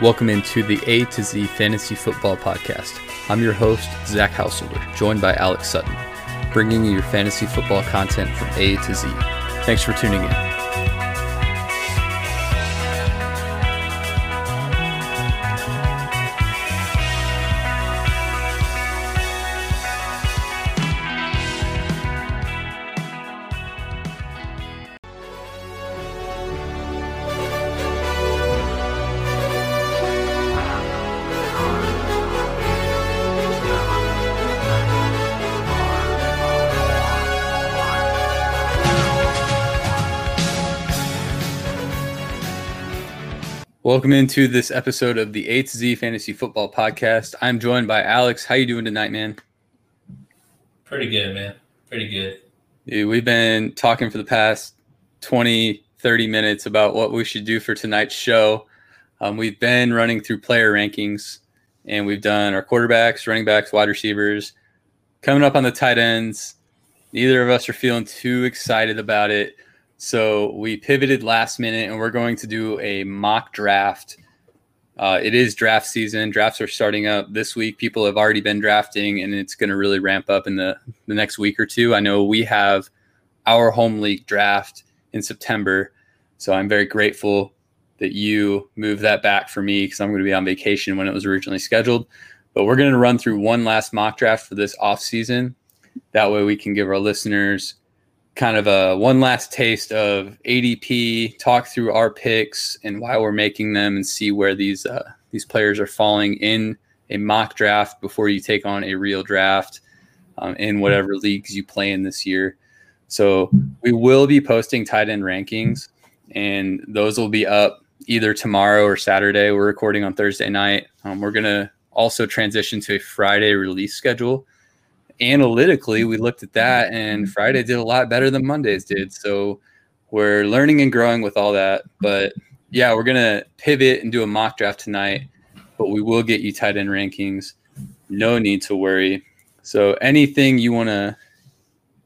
Welcome into the A to Z Fantasy Football Podcast. I'm your host, Zach Householder, joined by Alex Sutton, bringing you your fantasy football content from A to Z. Thanks for tuning in. Welcome into this episode of the A to Z Fantasy Football Podcast. I'm joined by Alex. How you doing tonight, man? Pretty good, man. Pretty good. Dude, we've been talking for the past 20, 30 minutes about what we should do for tonight's show. Um, we've been running through player rankings, and we've done our quarterbacks, running backs, wide receivers. Coming up on the tight ends, neither of us are feeling too excited about it. So we pivoted last minute and we're going to do a mock draft. Uh, it is draft season. Drafts are starting up this week. People have already been drafting and it's going to really ramp up in the, the next week or two. I know we have our home league draft in September. So I'm very grateful that you moved that back for me because I'm going to be on vacation when it was originally scheduled. But we're going to run through one last mock draft for this off season. That way we can give our listeners kind of a one last taste of ADP, talk through our picks and why we're making them, and see where these uh, these players are falling in a mock draft before you take on a real draft um, in whatever leagues you play in this year. So we will be posting tight end rankings, and those will be up either tomorrow or Saturday. We're recording on Thursday night. Um, we're gonna also transition to a Friday release schedule analytically, we looked at that, and Friday did a lot better than Mondays did. So we're learning and growing with all that. But yeah, we're gonna pivot and do a mock draft tonight, but we will get you tight end rankings. No need to worry. So anything you want to,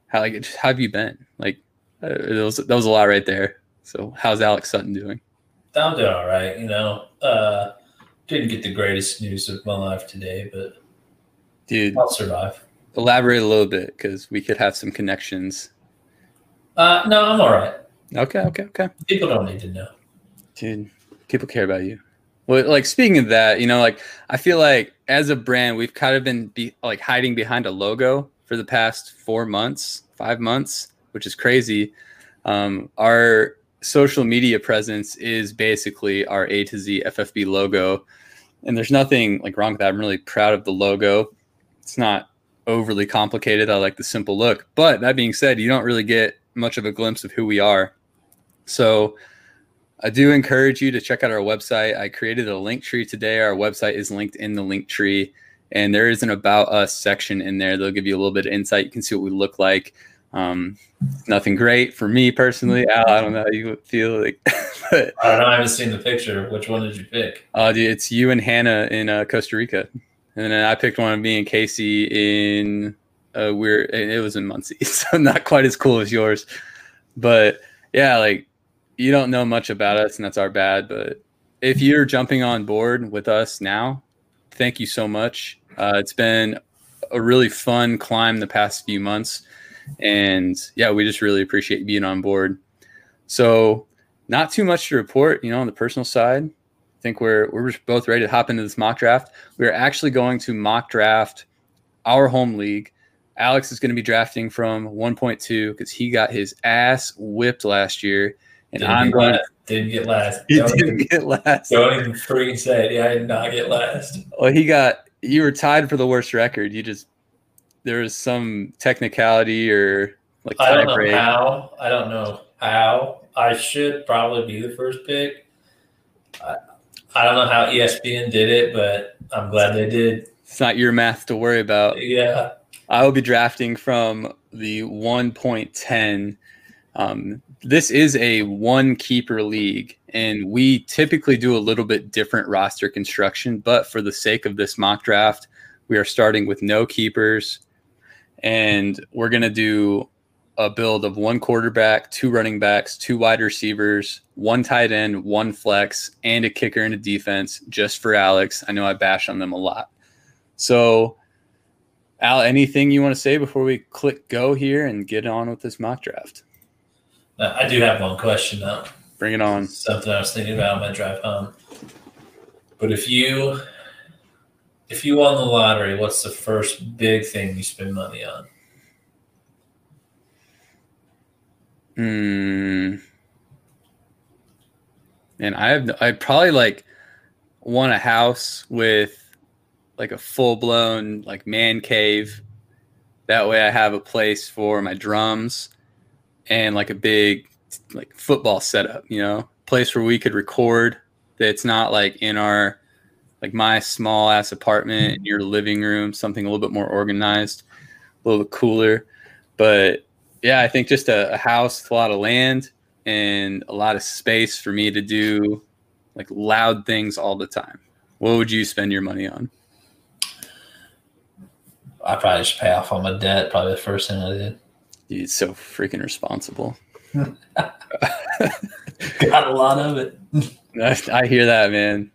how like how have you been? Like uh, that was that was a lot right there. So how's Alex Sutton doing? I'm doing all right. You know, uh, didn't get the greatest news of my life today, but dude, I'll survive elaborate a little bit because we could have some connections. Uh, no, I'm all right. Okay, okay, okay. People don't need to know. Dude, people care about you. Well, like speaking of that, you know, like I feel like as a brand, we've kind of been be, like hiding behind a logo for the past four months, five months, which is crazy. Um, our social media presence is basically our A to Z FFB logo, and there's nothing like wrong with that. I'm really proud of the logo. It's not overly complicated. I like the simple look. But that being said, you don't really get much of a glimpse of who we are. So I do encourage you to check out our website. I created a link tree today. Our website is linked in the link tree, and there is an about us section in there. They'll give you a little bit of insight. You can see what we look like. Um, nothing great for me personally. Al, I don't know how you feel like. but, I don't know. I haven't seen the picture. Which one did you pick? Uh, dude, it's you and Hannah in uh, Costa Rica and then I picked one of me and Casey in uh we're it was in Muncie, so not quite as cool as yours. But yeah, like you don't know much about us and that's our bad, but if you're jumping on board with us now, thank you so much. Uh, it's been a really fun climb the past few months. And yeah, we just really appreciate you being on board. So, not too much to report, you know, on the personal side think we're we're both ready to hop into this mock draft. We're actually going to mock draft our home league. Alex is going to be drafting from 1.2 because he got his ass whipped last year, and didn't I'm going. Last. Didn't get last. He don't didn't even, get last. Don't even freaking say it. Yeah, I did not get last. Well, he got. You were tied for the worst record. You just there was some technicality or like. I don't know how. I don't know how. I should probably be the first pick. I, I don't know how ESPN did it, but I'm glad they did. It's not your math to worry about. Yeah. I will be drafting from the 1.10. Um, this is a one keeper league, and we typically do a little bit different roster construction. But for the sake of this mock draft, we are starting with no keepers, and we're going to do a build of one quarterback, two running backs, two wide receivers, one tight end, one flex, and a kicker and a defense just for Alex. I know I bash on them a lot. So, Al, anything you want to say before we click go here and get on with this mock draft? Uh, I do have one question though. Bring it on. Something I was thinking about on my drive home. But if you if you won the lottery, what's the first big thing you spend money on? Hmm. And I have I probably like want a house with like a full blown like man cave. That way I have a place for my drums and like a big like football setup, you know, place where we could record that's not like in our like my small ass apartment in your living room, something a little bit more organized, a little bit cooler. But yeah, I think just a, a house with a lot of land and a lot of space for me to do like loud things all the time. What would you spend your money on? I probably just pay off all my debt. Probably the first thing I did. You're so freaking responsible. Got a lot of it. I, I hear that, man.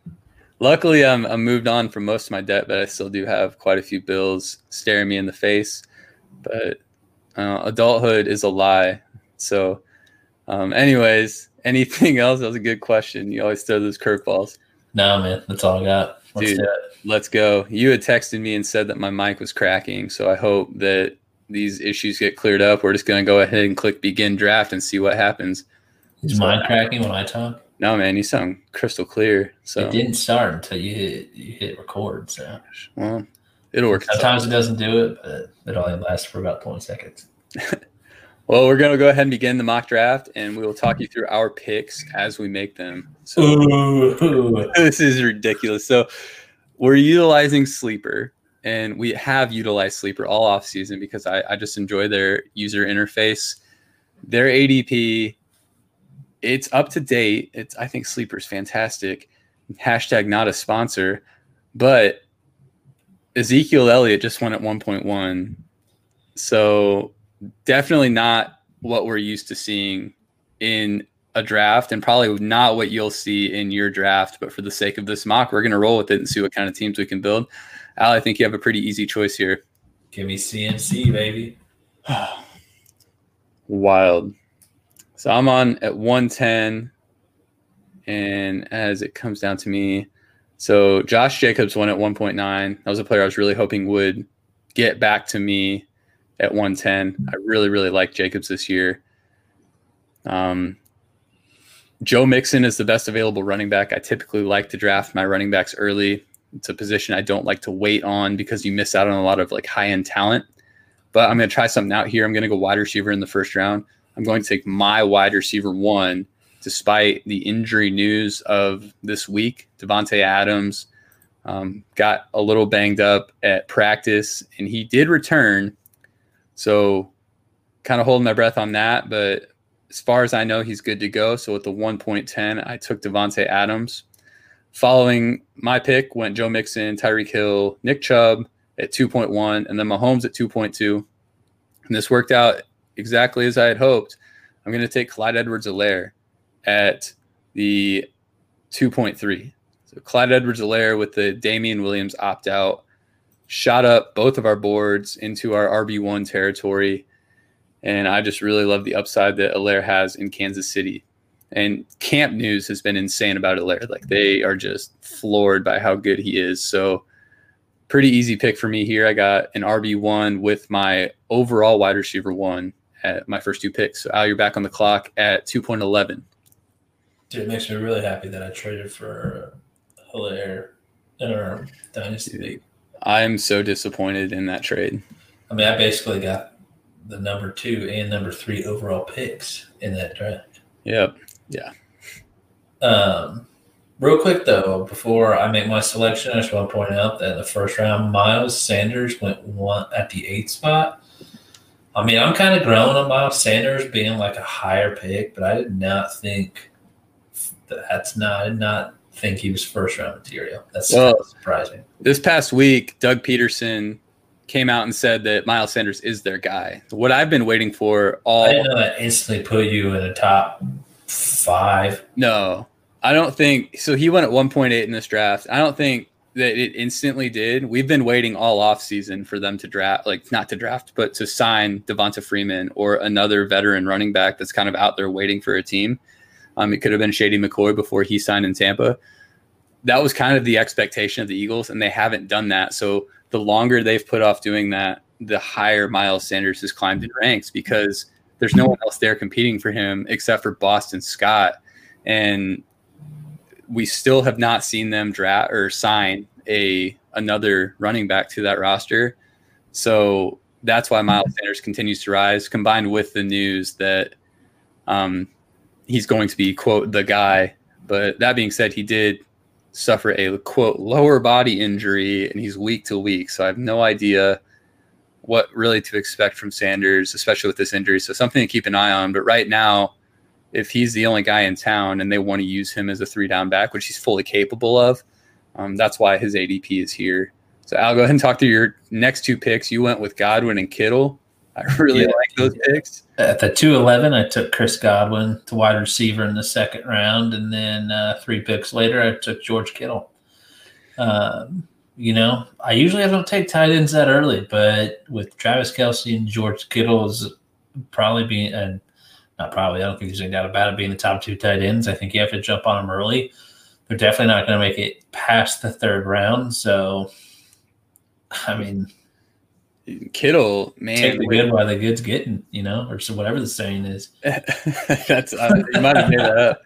Luckily, I'm, I'm moved on from most of my debt, but I still do have quite a few bills staring me in the face. But uh, adulthood is a lie. So, um, anyways, anything else? That was a good question. You always throw those curveballs. No, man, that's all I got. Let's Dude, let's go. You had texted me and said that my mic was cracking, so I hope that these issues get cleared up. We're just going to go ahead and click begin draft and see what happens. Is mine cracking when I talk? No, man, you sound crystal clear. So, It didn't start until you hit you hit record. So well, it'll work. sometimes it doesn't do it, but it only lasts for about twenty seconds. Well, we're going to go ahead and begin the mock draft, and we will talk you through our picks as we make them. So Ooh. this is ridiculous. So we're utilizing Sleeper, and we have utilized Sleeper all off season because I, I just enjoy their user interface. Their ADP, it's up to date. It's I think Sleeper's fantastic. Hashtag not a sponsor, but Ezekiel Elliott just went at 1.1. So definitely not what we're used to seeing in a draft and probably not what you'll see in your draft. But for the sake of this mock, we're going to roll with it and see what kind of teams we can build. Al, I think you have a pretty easy choice here. Give me CMC, baby. Wild. So I'm on at 110. And as it comes down to me, so Josh Jacobs won at 1.9. That was a player I was really hoping would get back to me at 110. I really, really like Jacobs this year. Um, Joe Mixon is the best available running back. I typically like to draft my running backs early. It's a position I don't like to wait on because you miss out on a lot of like high end talent. But I'm going to try something out here. I'm going to go wide receiver in the first round. I'm going to take my wide receiver one, despite the injury news of this week. Davante Adams um, got a little banged up at practice, and he did return. So, kind of holding my breath on that. But as far as I know, he's good to go. So, with the 1.10, I took Davante Adams. Following my pick went Joe Mixon, Tyreek Hill, Nick Chubb at 2.1, and then Mahomes at 2.2. And this worked out exactly as I had hoped. I'm going to take Clyde Edwards Helaire at the 2.3. So Clyde Edwards Helaire with the Damien Williams opt out shot up both of our boards into our RB1 territory. And I just really love the upside that Helaire has in Kansas City. And camp news has been insane about Helaire. Like they are just floored by how good he is. So pretty easy pick for me here. I got an RB1 with my overall wide receiver one at my first two picks. So Al, you're back on the clock at 2.11. Dude, it makes me really happy that I traded for Helaire in our dynasty league. I'm so disappointed in that trade. I mean, I basically got the number two and number three overall picks in that draft. Yep. Um, real quick though, before I make my selection, I just want to point out that in the first round, Miles Sanders went one at the eighth spot. I mean, I'm kind of growing on Miles Sanders being like a higher pick, but I did not think that's not. I did not think he was first round material. That's Well, surprising. This past week, Doug Pederson came out and said that Miles Sanders is their guy. What I've been waiting for all. I know that instantly put you in the top five. No, I don't think so. He went at 1.8 in this draft. I don't think that it instantly did. We've been waiting all off season for them to draft, like not to draft, but to sign Devonta Freeman or another veteran running back that's kind of out there waiting for a team. Um, it could have been Shady McCoy before he signed in Tampa. That was kind of the expectation of the Eagles, and they haven't done that. So the longer they've put off doing that, the higher Miles Sanders has climbed in ranks because there's no one else there competing for him except for Boston Scott. And we still have not seen them draft or sign a another running back to that roster. So that's why Miles Sanders continues to rise, combined with the news that um, he's going to be quote the guy. But that being said, he did suffer a quote lower body injury and he's week to week. So I have no idea what really to expect from Sanders, especially with this injury. So something to keep an eye on. But right now, if he's the only guy in town and they want to use him as a three down back, which he's fully capable of, um, that's why his ADP is here. So I'll go ahead and talk to your next two picks. You went with Godwin and Kittle. I really yeah, like those picks. At the 211, I took Chris Godwin to wide receiver in the second round. And then uh, three picks later, I took George Kittle. Um, you know, I usually don't take tight ends that early, but with Travis Kelce and George Kittle is probably being, and not probably, I don't think there's any doubt about it being the top two tight ends. I think you have to jump on them early. They're definitely not going to make it past the third round. So, I mean, Kittle, man, take the good while the good's getting, you know, or so whatever the saying is. That's uh, you might have made that up.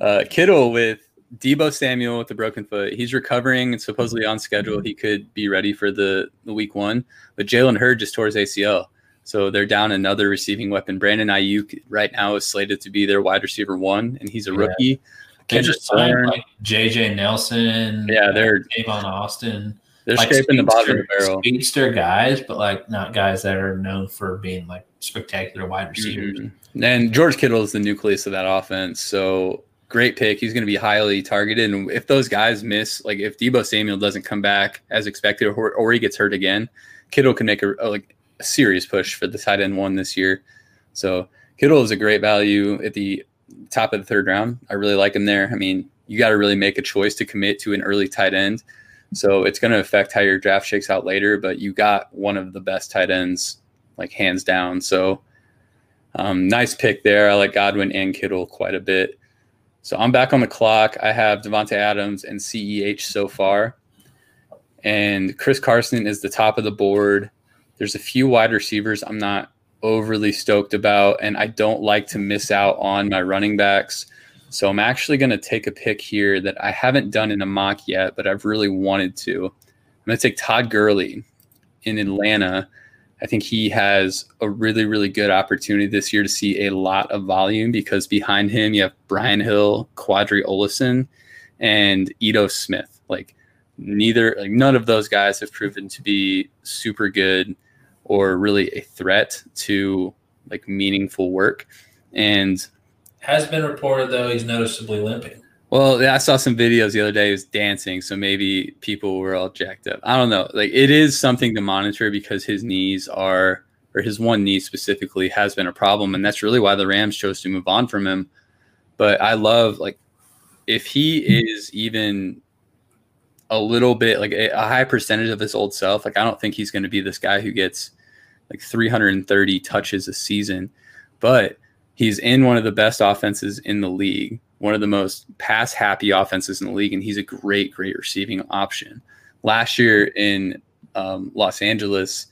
Uh, Kittle with Deebo Samuel with the broken foot. He's recovering and supposedly on schedule. He could be ready for the, the week one. But Jalen Hurd just tore his ACL. So they're down another receiving weapon. Brandon Aiyuk right now is slated to be their wide receiver one, and he's a yeah. rookie. They just signed like JJ Nelson. Yeah, they're Tavon Austin. They're like scraping the bottom of the barrel. Speedster guys, but like not guys that are known for being like spectacular wide receivers. Mm-hmm. And George Kittle is the nucleus of that offense. So great pick. He's going to be highly targeted. And if those guys miss, like if Deebo Samuel doesn't come back as expected, or, or he gets hurt again, Kittle can make a, a, like a serious push for the tight end one this year. So Kittle is a great value at the top of the third round. I really like him there. I mean, you got to really make a choice to commit to an early tight end. So it's going to affect how your draft shakes out later, but you got one of the best tight ends, like hands down. So um, nice pick there. I like Godwin and Kittle quite a bit. So I'm back on the clock. I have Davante Adams and CEH so far. And Chris Carson is the top of the board. There's a few wide receivers I'm not overly stoked about, and I don't like to miss out on my running backs. So I'm actually going to take a pick here that I haven't done in a mock yet, but I've really wanted to. I'm going to take Todd Gurley in Atlanta. I think he has a really, really good opportunity this year to see a lot of volume because behind him you have Brian Hill, Qadree Ollison, and Ito Smith. Like neither, like none of those guys have proven to be super good or really a threat to like meaningful work. And has been reported though he's noticeably limping. Well, I saw some videos the other day. He was dancing, so maybe people were all jacked up. I don't know. Like it is something to monitor because his knees are, or his one knee specifically, has been a problem, and that's really why the Rams chose to move on from him. But I love like if he is even a little bit like a, high percentage of his old self. Like I don't think he's going to be this guy who gets like 330 touches a season, but he's in one of the best offenses in the league one of the most pass happy offenses in the league, and he's a great, great receiving option. Last year in um, Los Angeles,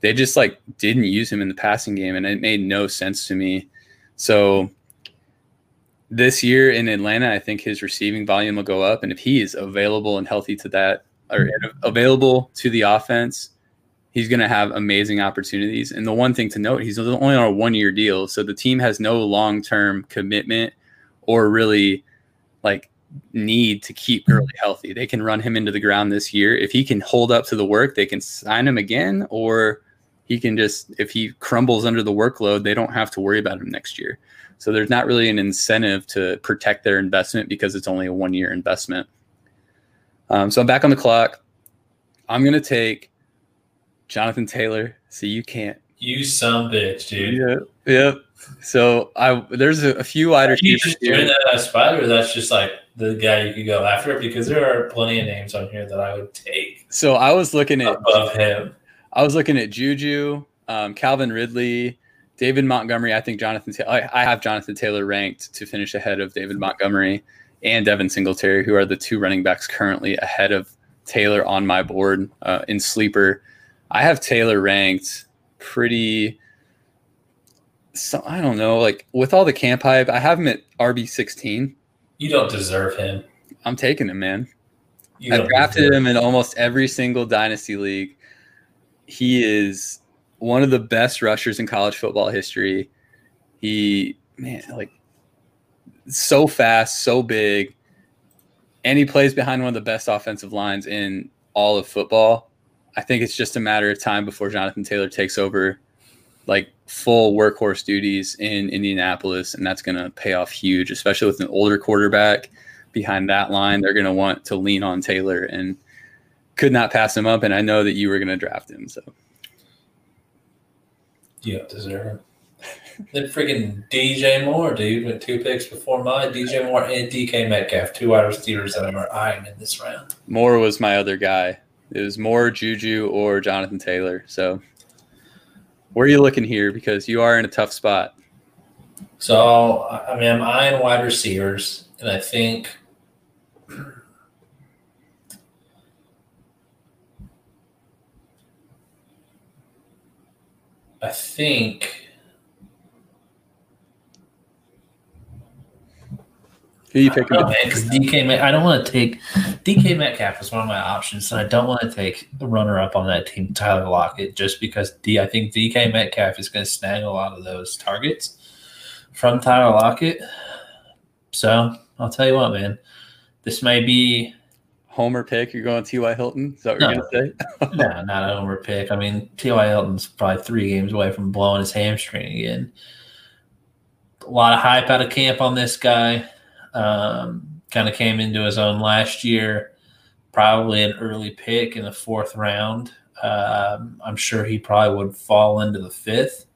they just like didn't use him in the passing game, and it made no sense to me. So this year in Atlanta, I think his receiving volume will go up, and if he is available and healthy to that, or available to the offense, he's going to have amazing opportunities. And the one thing to note, he's only on a one-year deal, so the team has no long-term commitment or really like need to keep Gurley healthy. They can run him into the ground this year. If he can hold up to the work, they can sign him again, or he can just, if he crumbles under the workload, they don't have to worry about him next year. So there's not really an incentive to protect their investment because it's only a one year investment. Um, so I'm back on the clock. I'm going to take Jonathan Taylor. See, you can't. You some bitch, dude. Yep. Yep. So I there's a, a few wide Are you receivers just doing that as spider? That's just like the guy you could go after because there are plenty of names on here that I would take So I was looking at above him. I was looking at Juju, um, Calvin Ridley, David Montgomery. I think Jonathan. I, I have Jonathan Taylor ranked to finish ahead of David Montgomery and Devin Singletary, who are the two running backs currently ahead of Taylor on my board uh, in sleeper. I have Taylor ranked pretty. So I don't know, like with all the camp hype, I have him at RB sixteen. You don't deserve him. I'm taking him, man. You I don't drafted him in almost every single dynasty league. He is one of the best rushers in college football history. He man, like so fast, so big, and he plays behind one of the best offensive lines in all of football. I think it's just a matter of time before Jonathan Taylor takes over like full workhorse duties in Indianapolis, and that's going to pay off huge, especially with an older quarterback behind that line. They're going to want to lean on Taylor and could not pass him up. And I know that you were going to draft him. So You deserve him. then freaking DJ Moore, dude, went two picks before mine. DJ Moore and DK Metcalf, two wide receivers that I'm eyeing in this round. Moore was my other guy. It was Moore, Juju, or Jonathan Taylor. So where are you looking here? Because you are in a tough spot. So I mean, I'm eyeing wide receivers, and I think I think Who are you picking? Oh, because DK, Met- I don't want to take DK Metcalf is one of my options, and I don't want to take the runner-up on that team, Tyler Lockett, just because D. I think DK Metcalf is going to snag a lot of those targets from Tyler Lockett. So I'll tell you what, man, this may be Homer pick. You're going T.Y. Hilton. Is that what you're going to say? no, not an over pick. I mean, T.Y. Hilton's probably three games away from blowing his hamstring again. A lot of hype out of camp on this guy. Um, kind of came into his own last year. Probably an early pick in the fourth round. Um, I'm sure he probably would fall into the fifth,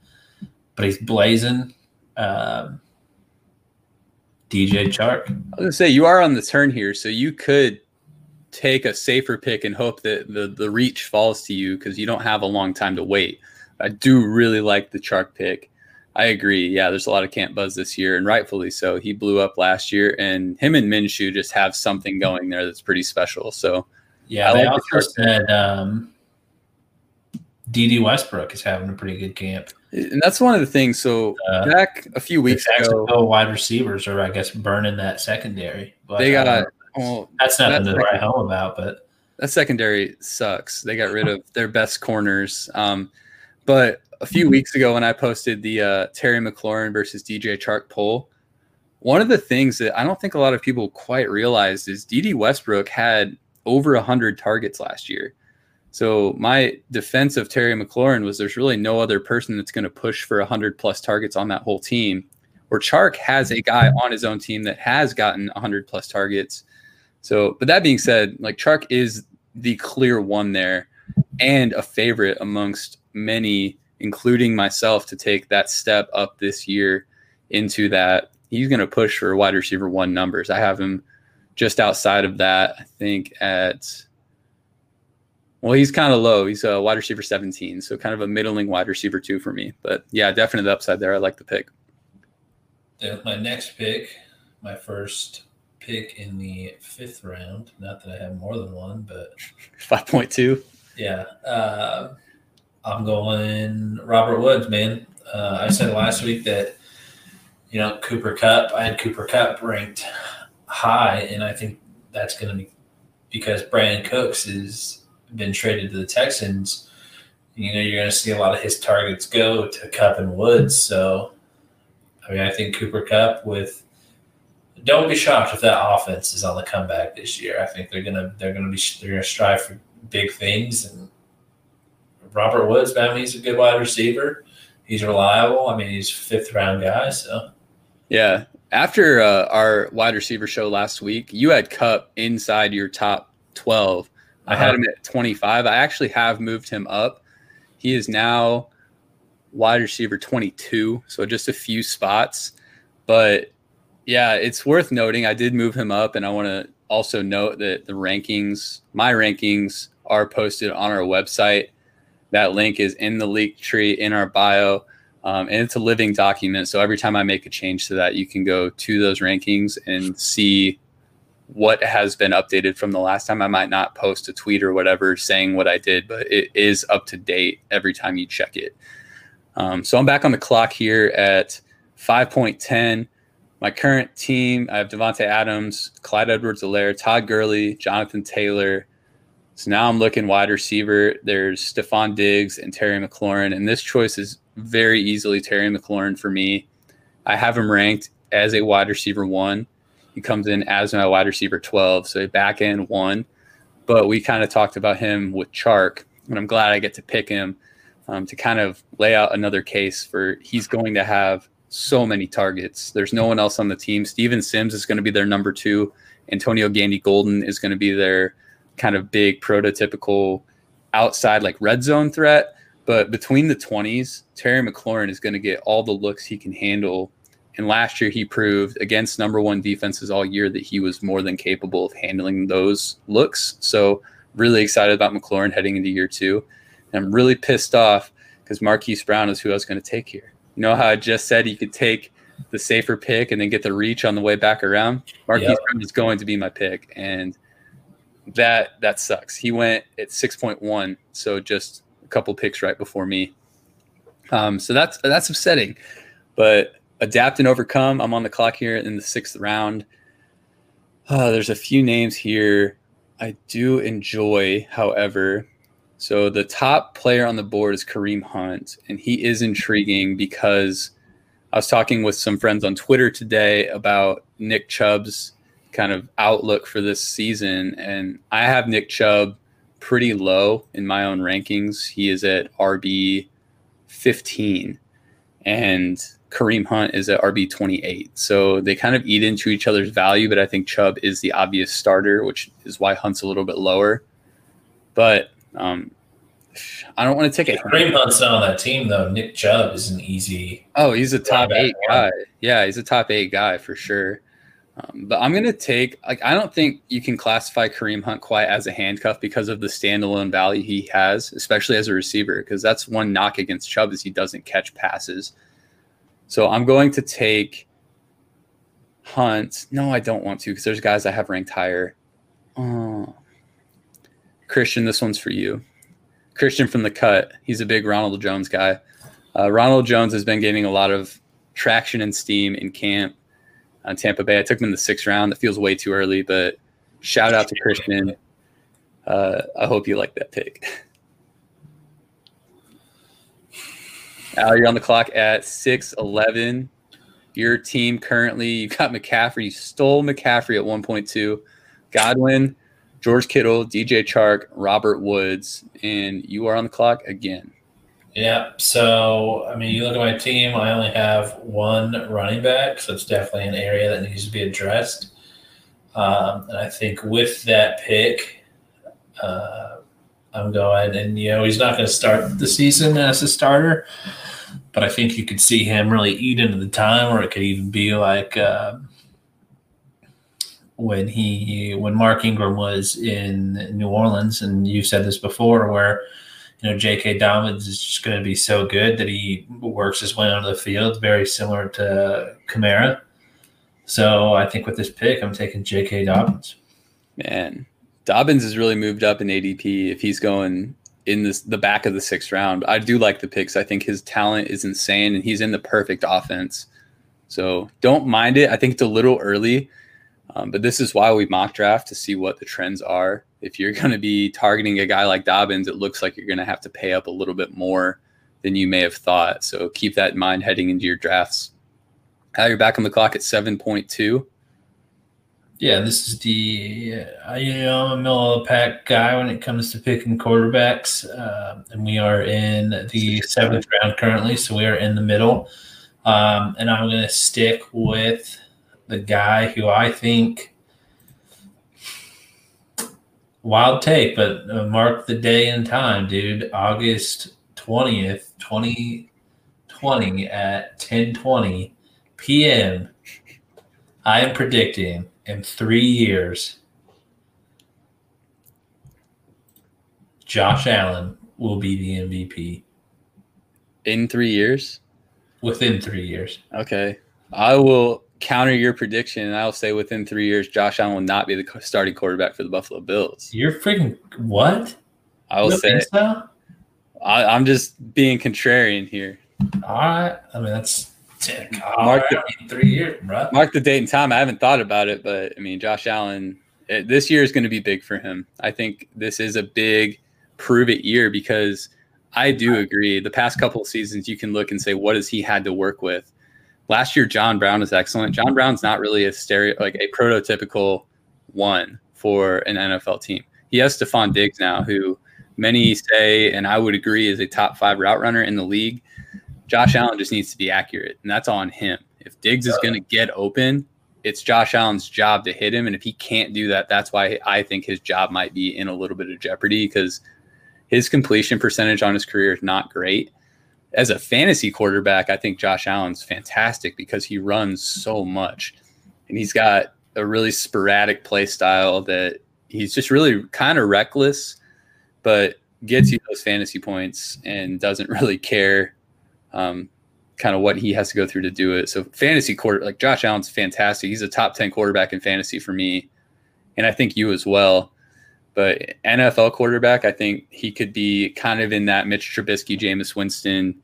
but he's blazing. Um, DJ Chark. I was to say you are on the turn here, so you could take a safer pick and hope that the, the reach falls to you because you don't have a long time to wait. I do really like the Chark pick. I agree. Yeah, there's a lot of camp buzz this year, and rightfully so. He blew up last year, and him and Minshew just have something going there that's pretty special. So Yeah, I they like also said um, Dede Westbrook is having a pretty good camp. And that's one of the things. So Uh, back a few weeks ago, wide receivers are, I guess, burning that secondary. But they got well, that's nothing that's to write home about. But that secondary sucks. They got rid of their best corners. Um, but a few weeks ago, when I posted the uh, Terry McLaurin versus DJ Chark poll, one of the things that I don't think a lot of people quite realized is Dede Westbrook had over 100 targets last year. So my defense of Terry McLaurin was there's really no other person that's going to push for 100 plus targets on that whole team. Where Chark has a guy on his own team that has gotten 100 plus targets. So, but that being said, like Chark is the clear one there and a favorite amongst many, including myself, to take that step up this year into that. He's going to push for wide receiver one numbers. I have him just outside of that, I think at, well, he's kind of low. He's a wide receiver 17, so kind of a middling wide receiver two for me. But yeah, definitely the upside there. I like the pick. my next pick, my first pick in the fifth round. Not that I have more than one, but 5.2. yeah, uh, I'm going Robert Woods, man. Uh, I said last week that you know Cooper Kupp. I had Cooper Kupp ranked high, and I think that's going to be because Brandin Cooks has been traded to the Texans. You know, you're going to see a lot of his targets go to Cup and Woods. So, I mean, I think Cooper Kupp with. Don't be shocked if that offense is on the comeback this year. I think they're gonna they're gonna be they're gonna strive for big things and Robert Woods, man, he's a good wide receiver. He's reliable. I mean, he's fifth round guy. So Yeah. After uh, our wide receiver show last week, you had Kupp inside your top 12. I had Uh-huh. him at 25. I actually have moved him up He is now wide receiver 22, so just a few spots. But yeah, it's worth noting. I did move him up, and I want to also note that the rankings, my rankings, are posted on our website. That link is in the leak tree in our bio. Um, and it's a living document. So every time I make a change to that, you can go to those rankings and see what has been updated from the last time. I might not post a tweet or whatever saying what I did, but it is up to date every time you check it. Um, so I'm back on the clock here at 5.10. My current team, I have Davante Adams, Clyde Edwards-Helaire, Todd Gurley, Jonathan Taylor. So now I'm looking wide receiver. There's Stefon Diggs and Terry McLaurin. And this choice is very easily Terry McLaurin for me. I have him ranked as a wide receiver one. He comes in as my wide receiver 12, so a back end one. But we kind of talked about him with Chark, and I'm glad I get to pick him um, to kind of lay out another case for he's going to have so many targets. There's no one else on the team. Steven Sims is going to be their number two. Antonio Gandy Golden is going to be their kind of big prototypical outside like red zone threat. But between the 20s, Terry McLaurin is going to get all the looks he can handle. And last year, he proved against number one defenses all year that he was more than capable of handling those looks. So, really excited about McLaurin heading into year two. And I'm really pissed off because Marquise Brown is who I was going to take here. You know how I just said you could take the safer pick and then get the reach on the way back around? Marquise yep. Brown is going to be my pick. And that that sucks. He went at 6.1. So just a couple picks right before me. Um, so that's that's upsetting, but adapt and overcome. I'm on the clock here in the sixth round. Uh, there's a few names here I do enjoy, however. So the top player on the board is Kareem Hunt, and he is intriguing because I was talking with some friends on Twitter today about Nick Chubb's kind of outlook for this season, and I have Nick Chubb pretty low in my own rankings. He is at RB 15 and Kareem Hunt is at RB 28. So they kind of eat into each other's value, but I think Chubb is the obvious starter, which is why Hunt's a little bit lower. But um, I don't want to take it. Kareem Hunt's not on that team though. Nick Chubb is an easy. Oh, he's a top eight guy. Yeah, he's a top eight guy for sure. Um, but I'm going to take, like, I don't think you can classify Kareem Hunt quite as a handcuff because of the standalone value he has, especially as a receiver, because that's one knock against Chubb is he doesn't catch passes. So I'm going to take Hunt. No, I don't want to because there's guys I have ranked higher. Oh. Christian, this one's for you. Christian from the cut. He's a big Ronald Jones guy. Uh, Ronald Jones has been gaining a lot of traction and steam in camp on Tampa Bay. I took him in the sixth round. That feels way too early, but shout out to Christian. Uh, I hope you like that pick. Al, you're on the clock at 6'11. Your team currently, you've got McCaffrey. You stole McCaffrey at 1.2. Godwin, George Kittle, DJ Chark, Robert Woods, and you are on the clock again. Yeah. So, I mean, you look at my team, I only have one running back. So it's definitely an area that needs to be addressed. Um, and I think with that pick, uh, I'm going, and, you know, he's not going to start the season as a starter, but I think you could see him really eat into the time, or it could even be like, uh, when he when Mark Ingram was in New Orleans, and you've said this before, where you know, J.K. Dobbins is just going to be so good that he works his way onto the field, very similar to Kamara. So I think with this pick, I'm taking J.K. Dobbins. Man, Dobbins has really moved up in ADP. If he's going in this the back of the sixth round, I do like the picks. I think his talent is insane, and he's in the perfect offense. So don't mind it. I think it's a little early, um, but this is why we mock draft to see what the trends are if you're going to be targeting a guy like Dobbins, it looks like you're going to have to pay up a little bit more than you may have thought. So keep that in mind heading into your drafts. Now you're back on the clock at 7.2. Yeah, this is the uh, you know I'm a middle of the pack guy when it comes to picking quarterbacks, uh, and we are in the seventh round currently, so we are in the middle. Um, and I'm going to stick with the guy who I think wild take, but uh, mark the day and time, dude. August 20th, 2020 at 10:20 p.m. I am predicting in 3 years Josh Allen will be the MVP In three years? within 3 years. Okay. I will counter your prediction and I'll say within three years, Josh Allen will not be the starting quarterback for the Buffalo Bills. You're freaking what? I will say, so? I, I'm just being contrarian here. All right. I mean, that's Mark Mark right, three years, bro. Mark the date and time. I haven't thought about it, but I mean, Josh Allen, it, this year is going to be big for him. I think this is a big prove it year because I do agree. The past couple of seasons, you can look and say, what has he had to work with? Last year, John Brown is excellent. John Brown's not really a stereo, like a prototypical one for an NFL team. He has Stefon Diggs now, who many say, and I would agree, is a top five route runner in the league. Josh Allen just needs to be accurate, and that's on him. If Diggs is going to get open, it's Josh Allen's job to hit him. And if he can't do that, that's why I think his job might be in a little bit of jeopardy because his completion percentage on his career is not great. As a fantasy quarterback, I think Josh Allen's fantastic because he runs so much and he's got a really sporadic play style that he's just really kind of reckless, but gets you those fantasy points and doesn't really care um, kind of what he has to go through to do it. So fantasy quarter like Josh Allen's fantastic. He's a top 10 quarterback in fantasy for me. And I think you as well. But NFL quarterback, I think he could be kind of in that Mitch Trubisky, Jameis Winston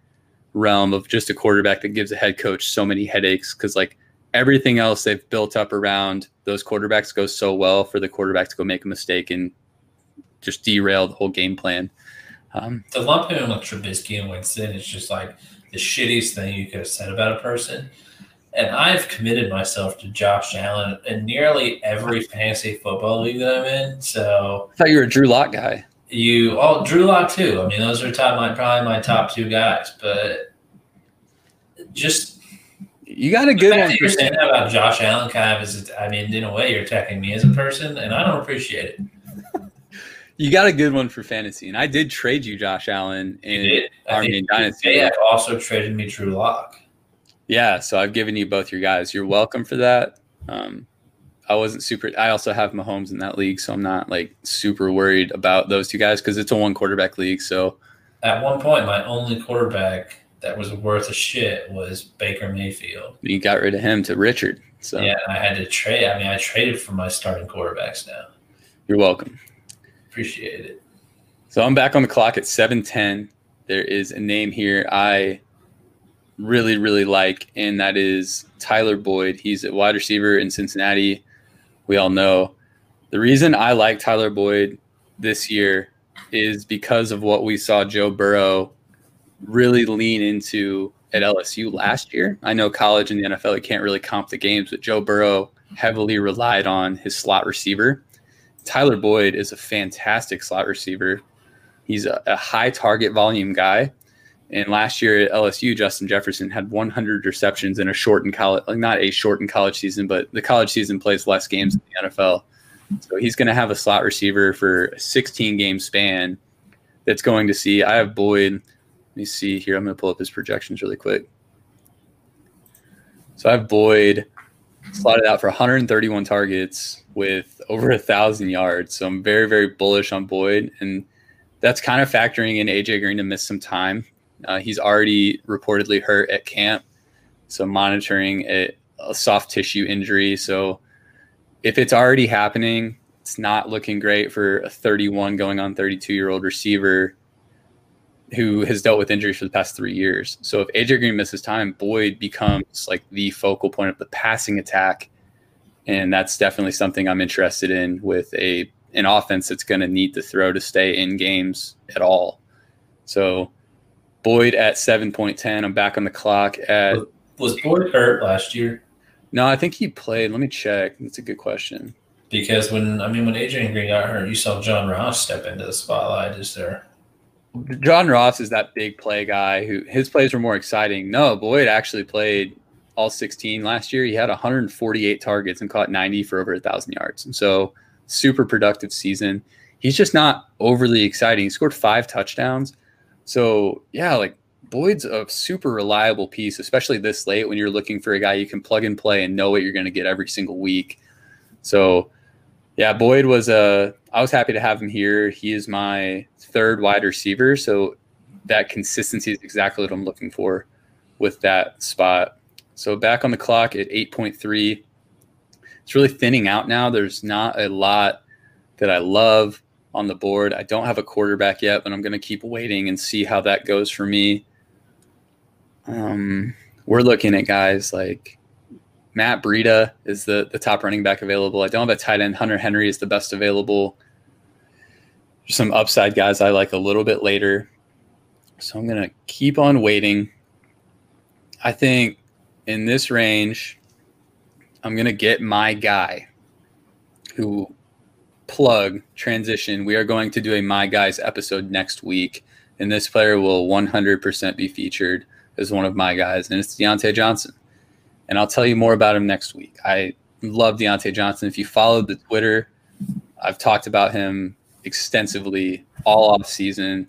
realm of just a quarterback that gives a head coach so many headaches because like everything else they've built up around those quarterbacks goes so well for the quarterback to go make a mistake and just derail the whole game plan. Um, The lump him with Trubisky and Winston is just like the shittiest thing you could have said about a person. And I've committed myself to Josh Allen in nearly every fantasy football league that I'm in. So I thought you were a Drew Lock guy. You, oh, Drew Lock too. I mean, those are top, my probably my top two guys. But just You got a good one. you're saying that about Josh Allen kind of is, I mean, in a way, you're attacking me as a person, and I don't appreciate it. you got a good one for fantasy, and I did trade you Josh Allen in. Our main dynasty. They have also traded me Drew Lock. Yeah, so I've given you both your guys. You're welcome for that. Um, I wasn't super. I also have Mahomes in that league, so I'm not like super worried about those two guys because it's a one quarterback league. So At one point, my only quarterback that was worth a shit was Baker Mayfield. you got rid of him to Richard. So Yeah, I had to trade. I mean, I traded for my starting quarterbacks now. you're welcome. Appreciate it. So I'm back on the clock at 7:10. There is a name here I really really like, and that is Tyler Boyd. He's a wide receiver in Cincinnati. We all know the reason I like Tyler Boyd this year is because of what we saw Joe Burrow really lean into at LSU last year. I know college and the NFL you can't really comp the games, but Joe Burrow heavily relied on his slot receiver. Tyler Boyd is a fantastic slot receiver. He's a, a high target volume guy. And last year at LSU, Justin Jefferson had 100 receptions in a shortened college, like not a shortened college season, but the college season plays less games in the NFL. So he's going to have a slot receiver for a 16 game span that's going to see. I have Boyd. Let me see here. I'm going to pull up his projections really quick. So I have Boyd slotted out for 131 targets with over a thousand yards. So I'm very, very bullish on Boyd, and that's kind of factoring in AJ Green to miss some time. Uh, he's already reportedly hurt at camp, so monitoring a, a soft tissue injury. So if it's already happening, it's not looking great for a 31 going on 32 year old receiver who has dealt with injuries for the past three years. So if AJ Green misses time, Boyd becomes like the focal point of the passing attack. And that's definitely something I'm interested in with a an offense that's going to need to throw to stay in games at all. So Boyd at 7.10. I'm back on the clock at Was Boyd hurt last year? no, I think he played. Let me check. That's a good question. Because when I mean when Adrian Green got hurt, you saw John Ross step into the spotlight. Is there? John Ross is that big play guy who his plays were more exciting. No, Boyd actually played all 16 last year. He had 148 targets and caught 90 for over a thousand yards. And so super productive season. He's just not overly exciting. He scored five touchdowns, So yeah, like Boyd's a super reliable piece, especially this late when you're looking for a guy you can plug and play and know what you're going to get every single week. So yeah, Boyd was a. Uh, was happy to have him here. He is my third wide receiver, so that consistency is exactly what I'm looking for with that spot. So back on the clock at 8.3. It's really thinning out now. There's not a lot that I love on the board. I don't have a quarterback yet, but I'm going to keep waiting and see how that goes for me. Um, we're looking at guys like Matt Breida is the, the top running back available. I don't have a tight end. Hunter Henry is the best available. Some upside guys I like a little bit later. So I'm going to keep on waiting. I think in this range, I'm going to get my guy who plug transition. We are going to do a My Guys episode next week, and this player will 100% be featured as one of my guys, and it's Diontae Johnson. And I'll tell you more about him next week. I love Diontae Johnson. If you followed the Twitter, I've talked about him extensively all off season.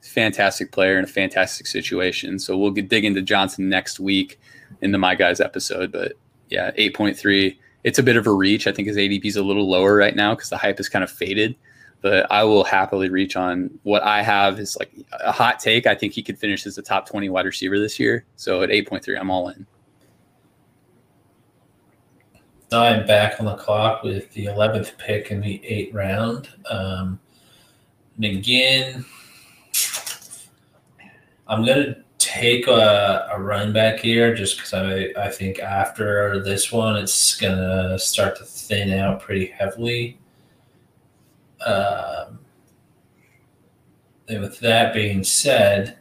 Fantastic player in a fantastic situation. So we'll get, dig into Johnson next week in the My Guys episode. But yeah, 8.3 it's a bit of a reach. I think his ADP is a little lower right now because the hype is kind of faded. But I will happily reach on what I have is like a hot take. I think he could finish as a top 20 wide receiver this year. So at 8.3, I'm all in. I'm back on the clock with the 11th pick in the eighth round. Um, and again, I'm going to take a, a run back here just because I, I think after this one, it's going to start to thin out pretty heavily. Um, and with that being said,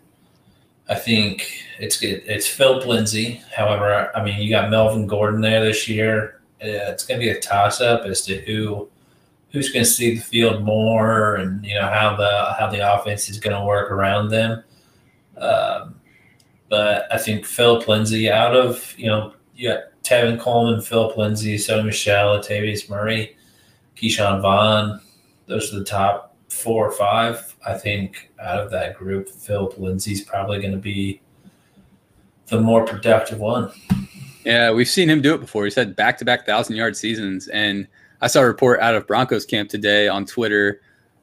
I think it's good. It's Philip Lindsay. However, I mean, you got Melvin Gordon there this year. Uh, it's going to be a toss up as to who who's going to see the field more, and you know how the how the offense is going to work around them. Um, but I think Philip Lindsay out of, you know, you got Tevin Coleman, Philip Lindsay, Sony Michel, Latavius Murray, Ke'Shawn Vaughn. Those are the top four or five. I think out of that group, Philip Lindsay's probably going to be the more productive one. Yeah, we've seen him do it before. He's had back to back thousand yard seasons. And I saw a report out of Broncos camp today on Twitter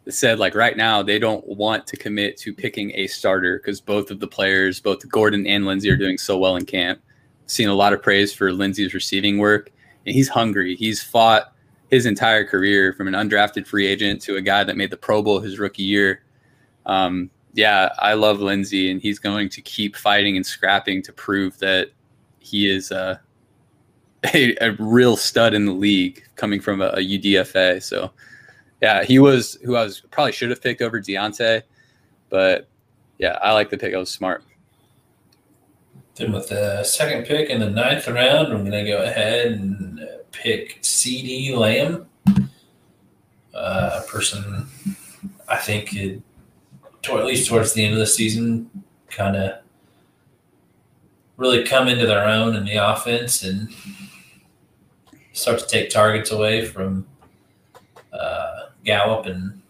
said like right now they don't want to commit to picking a starter because both of the players, both Gordon and Lindsay, are doing so well in camp. Seen a lot of praise for Lindsay's receiving work, and he's hungry. He's fought his entire career from an undrafted free agent to a guy that made the Pro Bowl his rookie year. Um, yeah, I love Lindsay, and he's going to keep fighting and scrapping to prove that he is uh, a, a real stud in the league coming from a, a UDFA. So yeah, he was who I was probably should have picked over Diontae, but yeah, I like the pick. I was smart. Then with the second pick in the ninth round, I'm going to go ahead and pick CeeDee Lamb, uh, a person I think could, at least towards the end of the season, kind of really come into their own in the offense and start to take targets away from Gallup and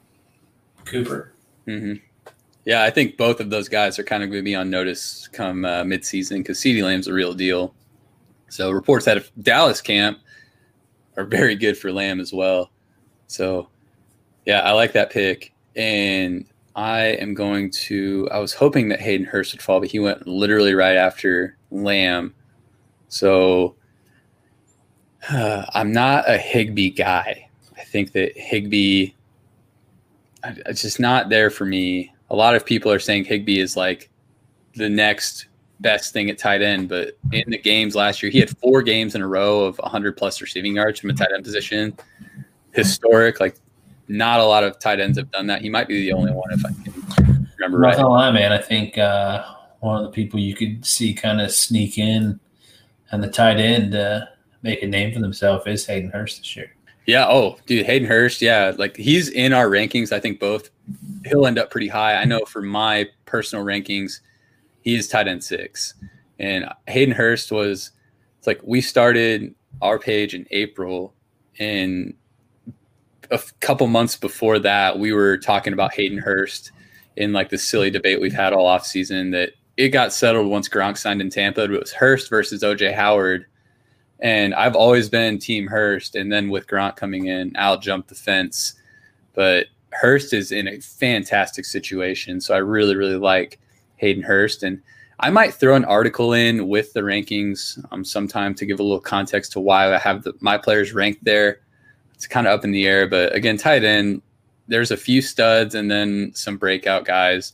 Cooper. Mm-hmm. Yeah, I think both of those guys are kind of going to be on notice come uh, midseason because CeeDee Lamb's a real deal. So reports out of Dallas camp are very good for Lamb as well. So yeah, I like that pick. And I am going to. I was hoping that Hayden Hurst would fall, but he went literally right after Lamb. So uh, I'm not a Higbee guy. I think that Higbee, it's just not there for me. A lot of people are saying Higbee is like the next best thing at tight end, but in the games last year, he had four games in a row of 100 plus receiving yards from a tight end position. Historic, like not a lot of tight ends have done that. He might be the only one if I can remember right. Not lie, man. I think uh, one of the people you could see kind of sneak in and the tight end uh, make a name for themselves is Hayden Hurst this year. Yeah. Oh, dude, Hayden Hurst. Yeah, like he's in our rankings. I think both. He'll end up pretty high. I know for my personal rankings, he is tight end six, and Hayden Hurst was. It's like we started our page in April, and a couple months before that, we were talking about Hayden Hurst in like the silly debate we've had all off season that it got settled once Gronk signed in Tampa. It was Hurst versus OJ Howard. And I've always been team Hurst. And then with Gronk coming in, Al jumped the fence. But Hurst is in a fantastic situation. So I really, really like Hayden Hurst. And I might throw an article in with the rankings um, sometime to give a little context to why I have the, my players ranked there. It's kind of up in the air. But again, tight end, there's a few studs and then some breakout guys.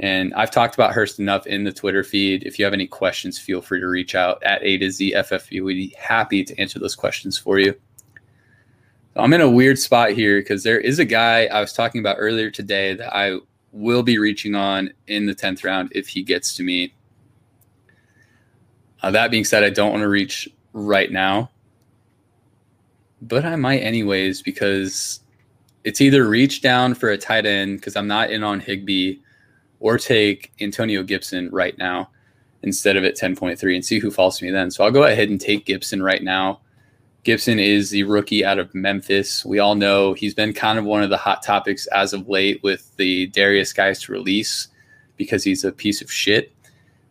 And I've talked about Hurst enough in the Twitter feed. If you have any questions, feel free to reach out at A to Z FFB. We'd be happy to answer those questions for you. I'm in a weird spot here because there is a guy I was talking about earlier today that I will be reaching on in the 10th round if he gets to me. Uh, that being said, I don't want to reach right now, but I might anyways because it's either reach down for a tight end because I'm not in on Higbee or take Antonio Gibson right now instead of at 10.3 and see who falls to me then. So I'll go ahead and take Gibson right now. Gibson is the rookie out of Memphis. We all know he's been kind of one of the hot topics as of late with the Derrius Guice to release because he's a piece of shit.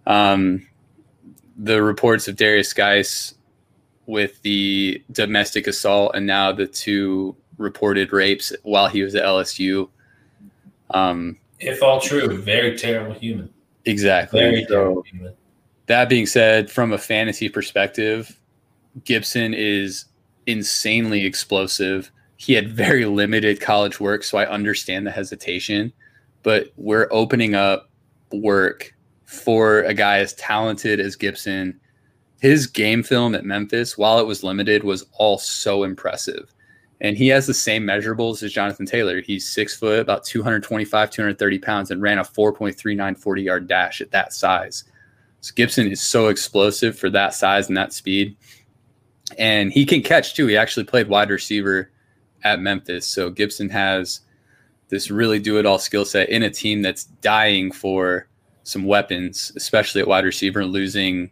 Um, the reports of Derrius Guice with the domestic assault and now the two reported rapes while he was at LSU. Um, if all true, very terrible human. Exactly. Very terrible human. That being said, from a fantasy perspective, Gibson is insanely explosive. He had very limited college work, so I understand the hesitation, but we're opening up work for a guy as talented as Gibson. His game film at Memphis, while it was limited, was all so impressive and he has the same measurables as Jonathan Taylor. He's six foot, about 225, 230 pounds, and ran a 4.39 40 yard dash at that size. So Gibson is so explosive for that size and that speed. And he can catch too. He actually played wide receiver at Memphis. So Gibson has this really do it all skill set in a team that's dying for some weapons, especially at wide receiver, losing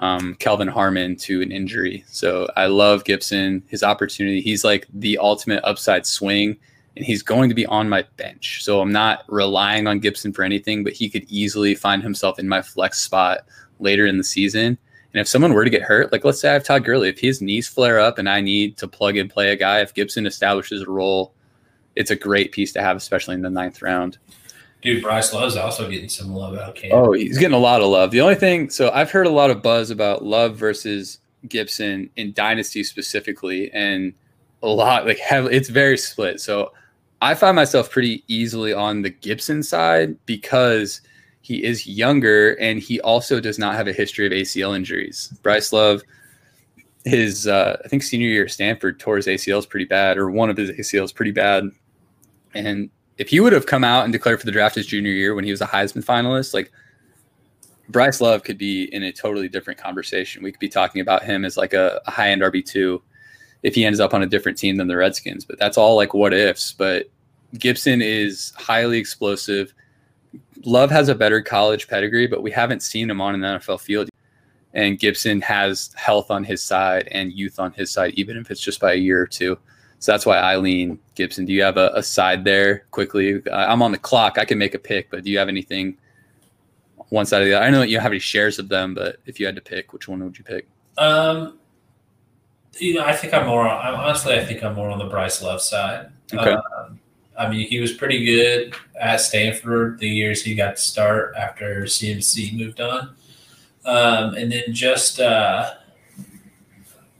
um, Kelvin Harmon to an injury. So I love Gibson, his opportunity. He's like the ultimate upside swing, and he's going to be on my bench. So I'm not relying on Gibson for anything, but he could easily find himself in my flex spot later in the season. And if someone were to get hurt, like let's say I have Todd Gurley, if his knees flare up and I need to plug and play a guy, if Gibson establishes a role, it's a great piece to have, especially in the ninth round. Dude, Bryce Love's also getting some love out of camp. Oh, he's getting a lot of love. The only thing, so I've heard a lot of buzz about Love versus Gibson in Dynasty specifically, and a lot like have, it's very split. So I find myself pretty easily on the Gibson side because he is younger and he also does not have a history of ACL injuries. Bryce Love, his uh, I think senior year at Stanford tore his ACLs pretty bad, or one of his ACLs pretty bad, and if he would have come out and declared for the draft his junior year when he was a Heisman finalist, like Bryce Love could be in a totally different conversation. We could be talking about him as like a, a high end RB two if he ends up on a different team than the Redskins. But that's all like what ifs. But Gibson is highly explosive. Love has a better college pedigree, but we haven't seen him on an NFL field. And Gibson has health on his side and youth on his side, even if it's just by a year or two. So that's why I lean Gibson. Do you have a, a side there quickly? I'm on the clock. I can make a pick, but do you have anything one side of the other? I know you have any shares of them, but if you had to pick, which one would you pick? Um, you know, I think I'm more. I'm, honestly, I think I'm more on the Bryce Love side. Okay. Um, I mean, he was pretty good at Stanford the years he got to start after CMC moved on, um, and then just uh,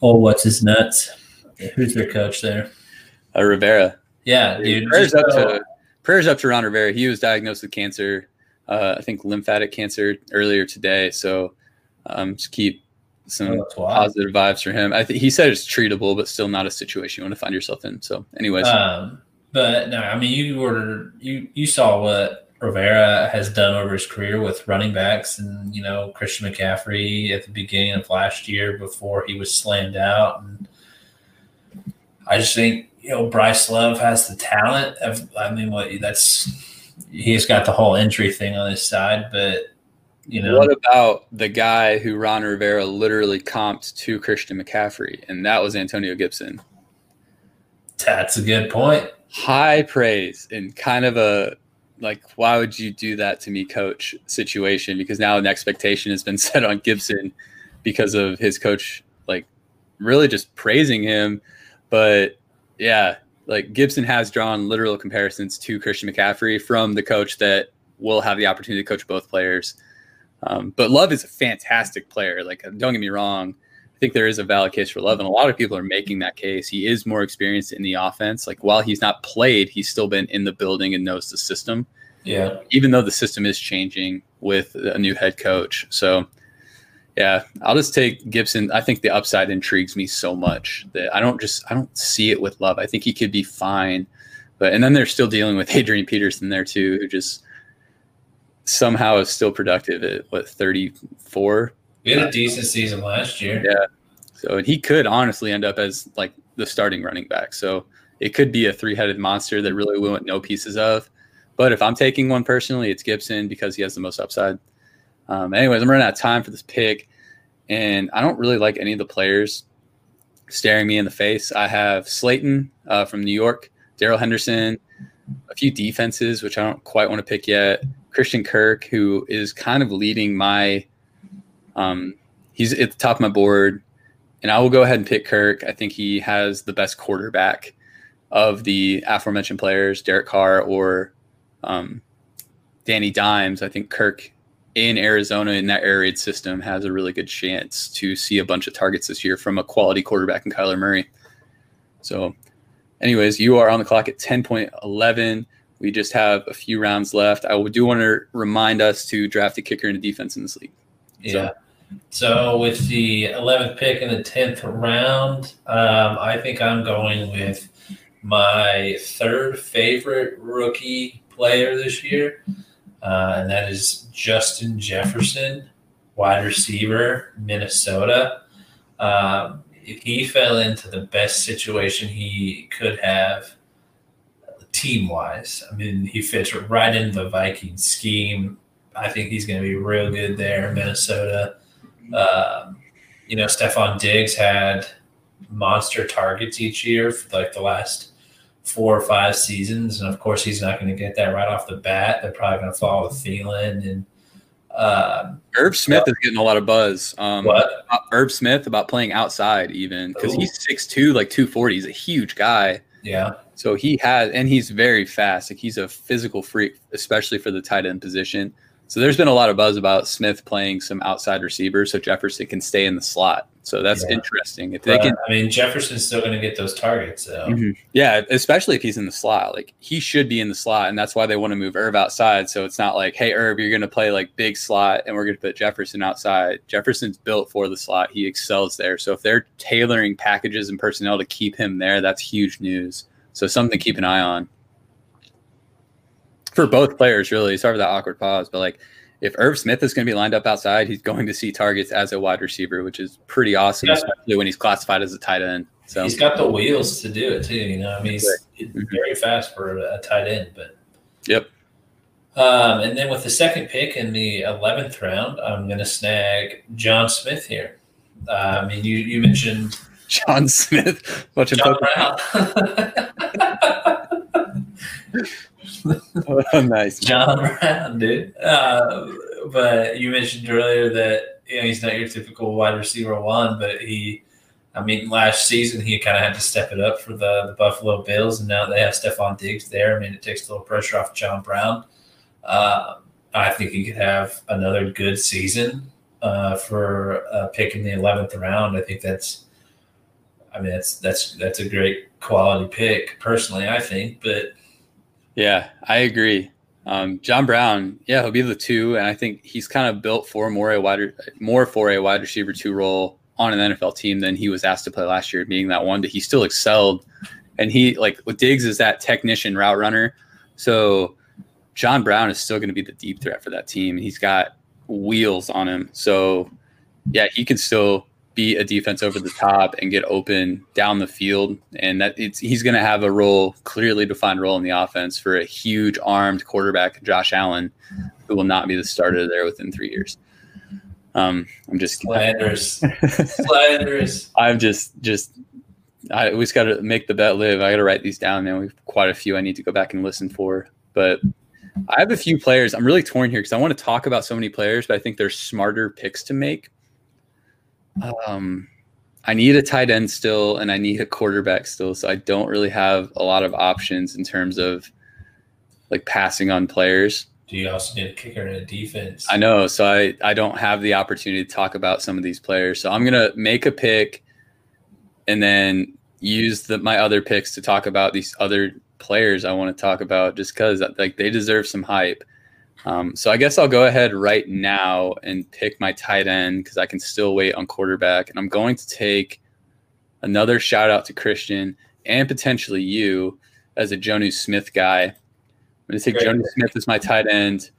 oh, what's his nuts? Who's their coach there? Uh, Rivera. Yeah, dude. Prayers up to prayers up to Ron Rivera. He was diagnosed with cancer, uh, I think lymphatic cancer earlier today. So um, just keep some Oh, positive vibes for him. I think he said it's treatable, but still not a situation you want to find yourself in. So, anyways, Um, but no, I mean, you were you you saw what Rivera has done over his career with running backs, and you know Christian McCaffrey at the beginning of last year before he was slammed out, and I just think you know Bryce Love has the talent. Of, I mean, what that's he's got the whole injury thing on his side, but you know what about the guy who Ron Rivera literally comped to Christian McCaffrey, and that was Antonio Gibson. that's a good point. High praise and kind of a like why would you do that to me, coach? Situation because now an expectation has been set on Gibson because of his coach like really just praising him. But yeah, like Gibson has drawn literal comparisons to Christian McCaffrey from the coach that will have the opportunity to coach both players. Um, but Love is a fantastic player. Like, don't get me wrong. I think there is a valid case for Love, and a lot of people are making that case. He is more experienced in the offense. Like, while he's not played, he's still been in the building and knows the system. Yeah. Even though the system is changing with a new head coach. So, yeah, I'll just take Gibson. I think the upside intrigues me so much that I don't just I don't see it with Love. I think he could be fine, but and then they're still dealing with Adrian Peterson there too, who just somehow is still productive at what 34. We had a decent season last year. Yeah. So and he could honestly end up as like the starting running back. So it could be a three-headed monster that really we want no pieces of. But if I'm taking one personally, it's Gibson because he has the most upside. Um, anyways, I'm running out of time for this pick, and I don't really like any of the players staring me in the face. I have Slayton uh, from New York, Darrell Henderson, a few defenses which I don't quite want to pick yet. Christian Kirk, who is kind of leading my, um, he's at the top of my board, and I will go ahead and pick Kirk. I think he has the best quarterback of the aforementioned players, Derek Carr or um, Danny Dimes. I think Kirk in Arizona in that air raid system has a really good chance to see a bunch of targets this year from a quality quarterback in Kyler Murray. So, anyways, you are on the clock at 10.11. We just have a few rounds left. I do want to remind us to draft a kicker and a defense in this league. Yeah. So, with the 11th pick in the 10th round, um, I think I'm going with my third favorite rookie player this year uh, and that is Justin Jefferson, wide receiver, Minnesota. Um, he fell into the best situation he could have team wise. I mean, he fits right into the Viking scheme. I think he's going to be real good there in Minnesota. Um, you know, Stefon Diggs had monster targets each year for like the last four or five seasons, and of course he's not going to get that right off the bat. They're probably going to follow with Thielen and. Uh, Irv Smith is getting a lot of buzz. Um, what? Irv Smith about playing outside even because he's 6'2", like two forty. He's a huge guy. Yeah. So he has, and he's very fast. Like he's a physical freak, especially for the tight end position. So there's been a lot of buzz about Smith playing some outside receivers so Jefferson can stay in the slot. So that's yeah. interesting. If they can, I mean, Jefferson's still going to get those targets. So. Mm-hmm. Yeah, especially if he's in the slot. Like he should be in the slot, and that's why they want to move Irv outside. So it's not like, hey, Irv, you're going to play like big slot, and we're going to put Jefferson outside. Jefferson's built for the slot. He excels there. So if they're tailoring packages and personnel to keep him there, that's huge news. So something to keep an eye on for both players, really. Sorry for that awkward pause, but like if Irv Smith is going to be lined up outside, he's going to see targets as a wide receiver, which is pretty awesome, yeah. especially when he's classified as a tight end. So he's got the wheels to do it too. You know, I mean, he's mm-hmm. very fast for a tight end, but yep. Um, and then with the second pick in the eleventh round, I'm going to snag John Smith here. Uh, I mean, you you mentioned John Smith. Watching John Brown. oh, nice. John Brown, dude. Uh, but you mentioned earlier that you know he's not your typical wide receiver one, but he, I mean, last season he kind of had to step it up for the, the Buffalo Bills, and now they have Stefon Diggs there. I mean, it takes a little pressure off John Brown. Uh, I think he could have another good season uh, for a pick in the eleventh round. I think that's, I mean, that's that's that's a great quality pick personally. I think, but yeah, I agree. Um, John Brown, yeah, he'll be the two, and I think he's kind of built for more a wide more for a wide receiver two role on an NFL team than he was asked to play last year, being that one But he still excelled. And he like with Diggs is that technician route runner. So John Brown is still going to be the deep threat for that team. And he's got wheels on him. So yeah, he can still be a defense over the top and get open down the field. And that it's he's going to have a role, clearly defined role in the offense for a huge armed quarterback, Josh Allen, who will not be the starter there within three years. Um, I'm just slanders, slanders. I'm just just. I we just got to make the bet live. I got to write these down, man. We've quite a few I need to go back and listen for, but I have a few players. I'm really torn here because I want to talk about so many players, but I think there's smarter picks to make. Um, I need a tight end still, and I need a quarterback still. So I don't really have a lot of options in terms of like passing on players. Do you also need a kicker and a defense? I know. So I, I don't have the opportunity to talk about some of these players. So I'm going to make a pick and then use the, my other picks to talk about these other players I want to talk about just because like they deserve some hype. Um, so I guess I'll go ahead right now and pick my tight end because I can still wait on quarterback. And I'm going to take another shout out to Christian and potentially you as a Jonnu Smith guy. I'm going to take Great. Jonnu Smith as my tight end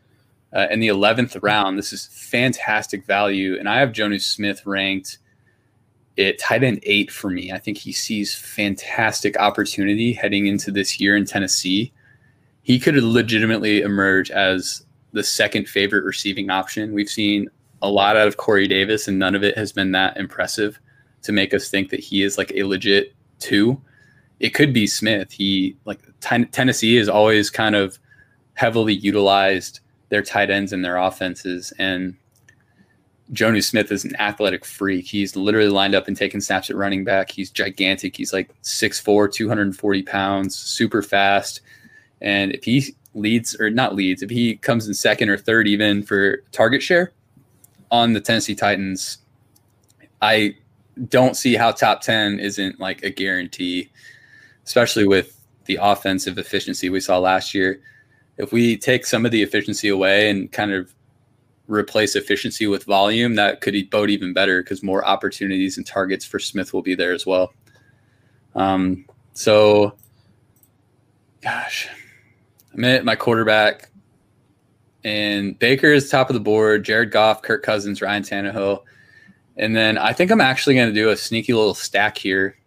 uh, in the 11th round. This is fantastic value. And I have Jonnu Smith ranked at tight end eight for me. I think he sees fantastic opportunity heading into this year in Tennessee. He could legitimately emerge as the second favorite receiving option. We've seen a lot out of Corey Davis, and none of it has been that impressive to make us think that he is like a legit two. It could be Smith. He like Tennessee has always kind of heavily utilized their tight ends in their offenses, and Jonnu Smith is an athletic freak. He's literally lined up and taking snaps at running back. He's gigantic. He's like 6'4, 240 pounds, super fast. And if he leads or not leads, if he comes in second or third even for target share on the Tennessee Titans, I don't see how top 10 isn't like a guarantee, especially with the offensive efficiency we saw last year. If we take some of the efficiency away and kind of replace efficiency with volume, that could bode even better because more opportunities and targets for Smith will be there as well. Um, so, gosh, I'm at my quarterback, and Baker is top of the board. Jared Goff, Kirk Cousins, Ryan Tannehill, and then I think I'm actually going to do a sneaky little stack here.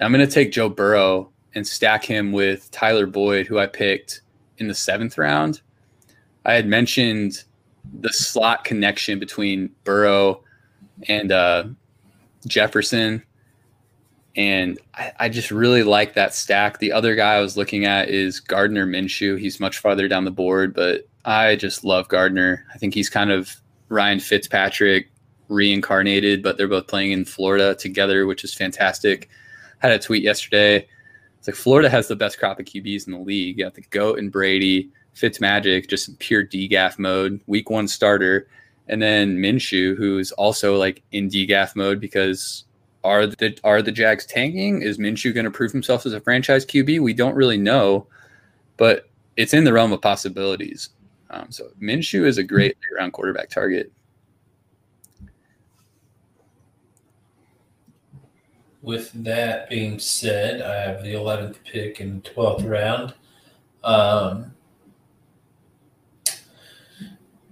I'm going to take Joe Burrow and stack him with Tyler Boyd, who I picked in the seventh round. I had mentioned the slot connection between Burrow and uh, Jefferson and I, I, just really like that stack. The other guy I was looking at is Gardner Minshew. He's much farther down the board, but I just love Gardner. I think he's kind of Ryan Fitzpatrick reincarnated, but they're both playing in Florida together, which is fantastic. I had a tweet yesterday. It's like Florida has the best crop of QBs in the league. You got the GOAT and Brady, Fitzmagic, just pure DGAF mode, week one starter. And then Minshew, who's also like in DGAF mode because are the are the Jags tanking? Is Minshew going to prove himself as a franchise QB? We don't really know, but it's in the realm of possibilities. Um, so Minshew is a great round quarterback target. With that being said, I have the 11th pick in the 12th round. Um,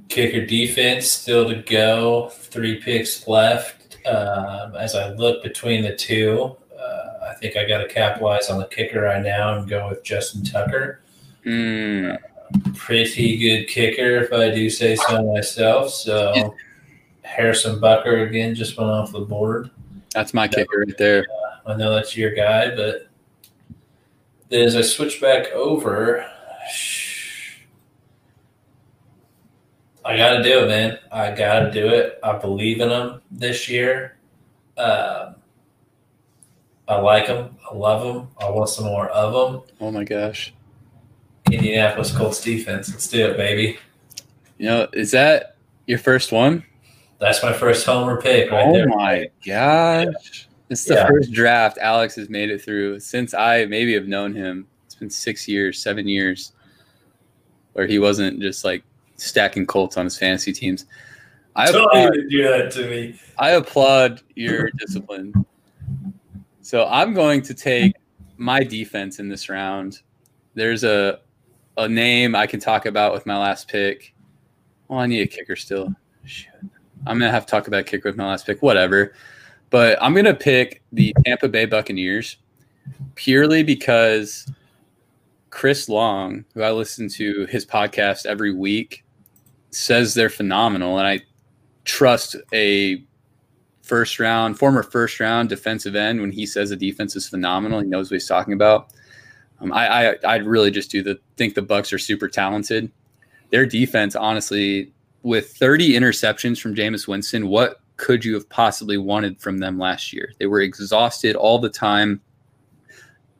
kicker defense still to go. Three picks left. Um, as I look between the two, uh, I think I got to capitalize on the kicker right now and go with Justin Tucker. Mm. Pretty good kicker, if I do say so myself. So Harrison Butker again just went off the board. That's my kicker right there. Uh, I know that's your guy, but then as I switch back over, I got to do it, man. I got to do it. I believe in them this year. Um, I like them. I love them. I want some more of them. Oh my gosh. Indianapolis Colts defense. Let's do it, baby. You know, is that your first one? That's my first homer pick right oh there. my gosh. Yeah. It's the yeah. first draft Alex has made it through since I maybe have known him. It's been six years, seven years, where he wasn't just like stacking Colts on his fantasy teams. I Don't applaud, even do that to me. I applaud your discipline. So I'm going to take my defense in this round. There's a a name I can talk about with my last pick. Well, I need a kicker still. Shit. I'm gonna have to talk about kicker with my last pick. Whatever. But I'm gonna pick the Tampa Bay Buccaneers purely because Chris Long, who I listen to his podcast every week, says they're phenomenal, and I trust a first round, former first round defensive end when he says the defense is phenomenal. He knows what he's talking about. Um, I, I I really just do the think the Bucs are super talented. Their defense, honestly, with 30 interceptions from Jameis Winston, what could you have possibly wanted from them last year? They were exhausted all the time,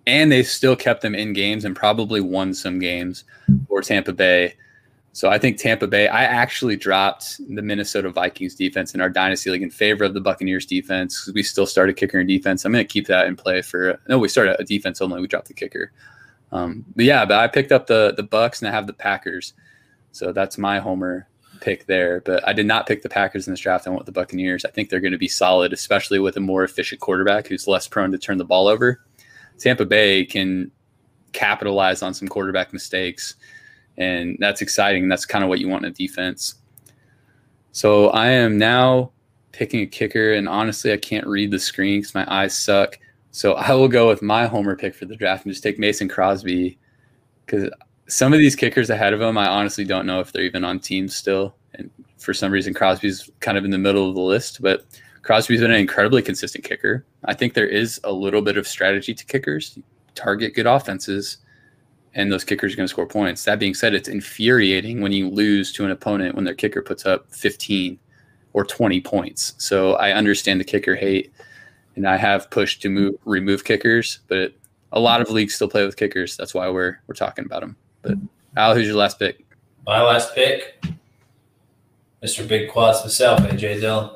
and they still kept them in games and probably won some games for Tampa Bay. So I think Tampa Bay. I actually dropped the Minnesota Vikings defense in our dynasty league in favor of the Buccaneers defense because we still started kicker and defense. I'm going to keep that in play for. No, we started a defense only. We dropped the kicker. Um, but yeah, but I picked up the the Bucs and I have the Packers. So that's my homer pick there. But I did not pick the Packers in this draft. I went with the Buccaneers. I think they're going to be solid, especially with a more efficient quarterback who's less prone to turn the ball over. Tampa Bay can capitalize on some quarterback mistakes and that's exciting. That's kind of what you want in a defense. So I am now picking a kicker, and honestly, I can't read the screen because my eyes suck. So I will go with my homer pick for the draft and just take Mason Crosby because some of these kickers ahead of him, I honestly don't know if they're even on teams still. And for some reason, Crosby's kind of in the middle of the list, but Crosby's been an incredibly consistent kicker. I think there is a little bit of strategy to kickers. Target good offenses and those kickers are going to score points. That being said, it's infuriating when you lose to an opponent when their kicker puts up 15 or 20 points. So I understand the kicker hate, and I have pushed to move remove kickers, but a lot of leagues still play with kickers. That's why we're we're talking about them. But Al, who's your last pick? My last pick, Mr. Big Quads himself, AJ Dillon.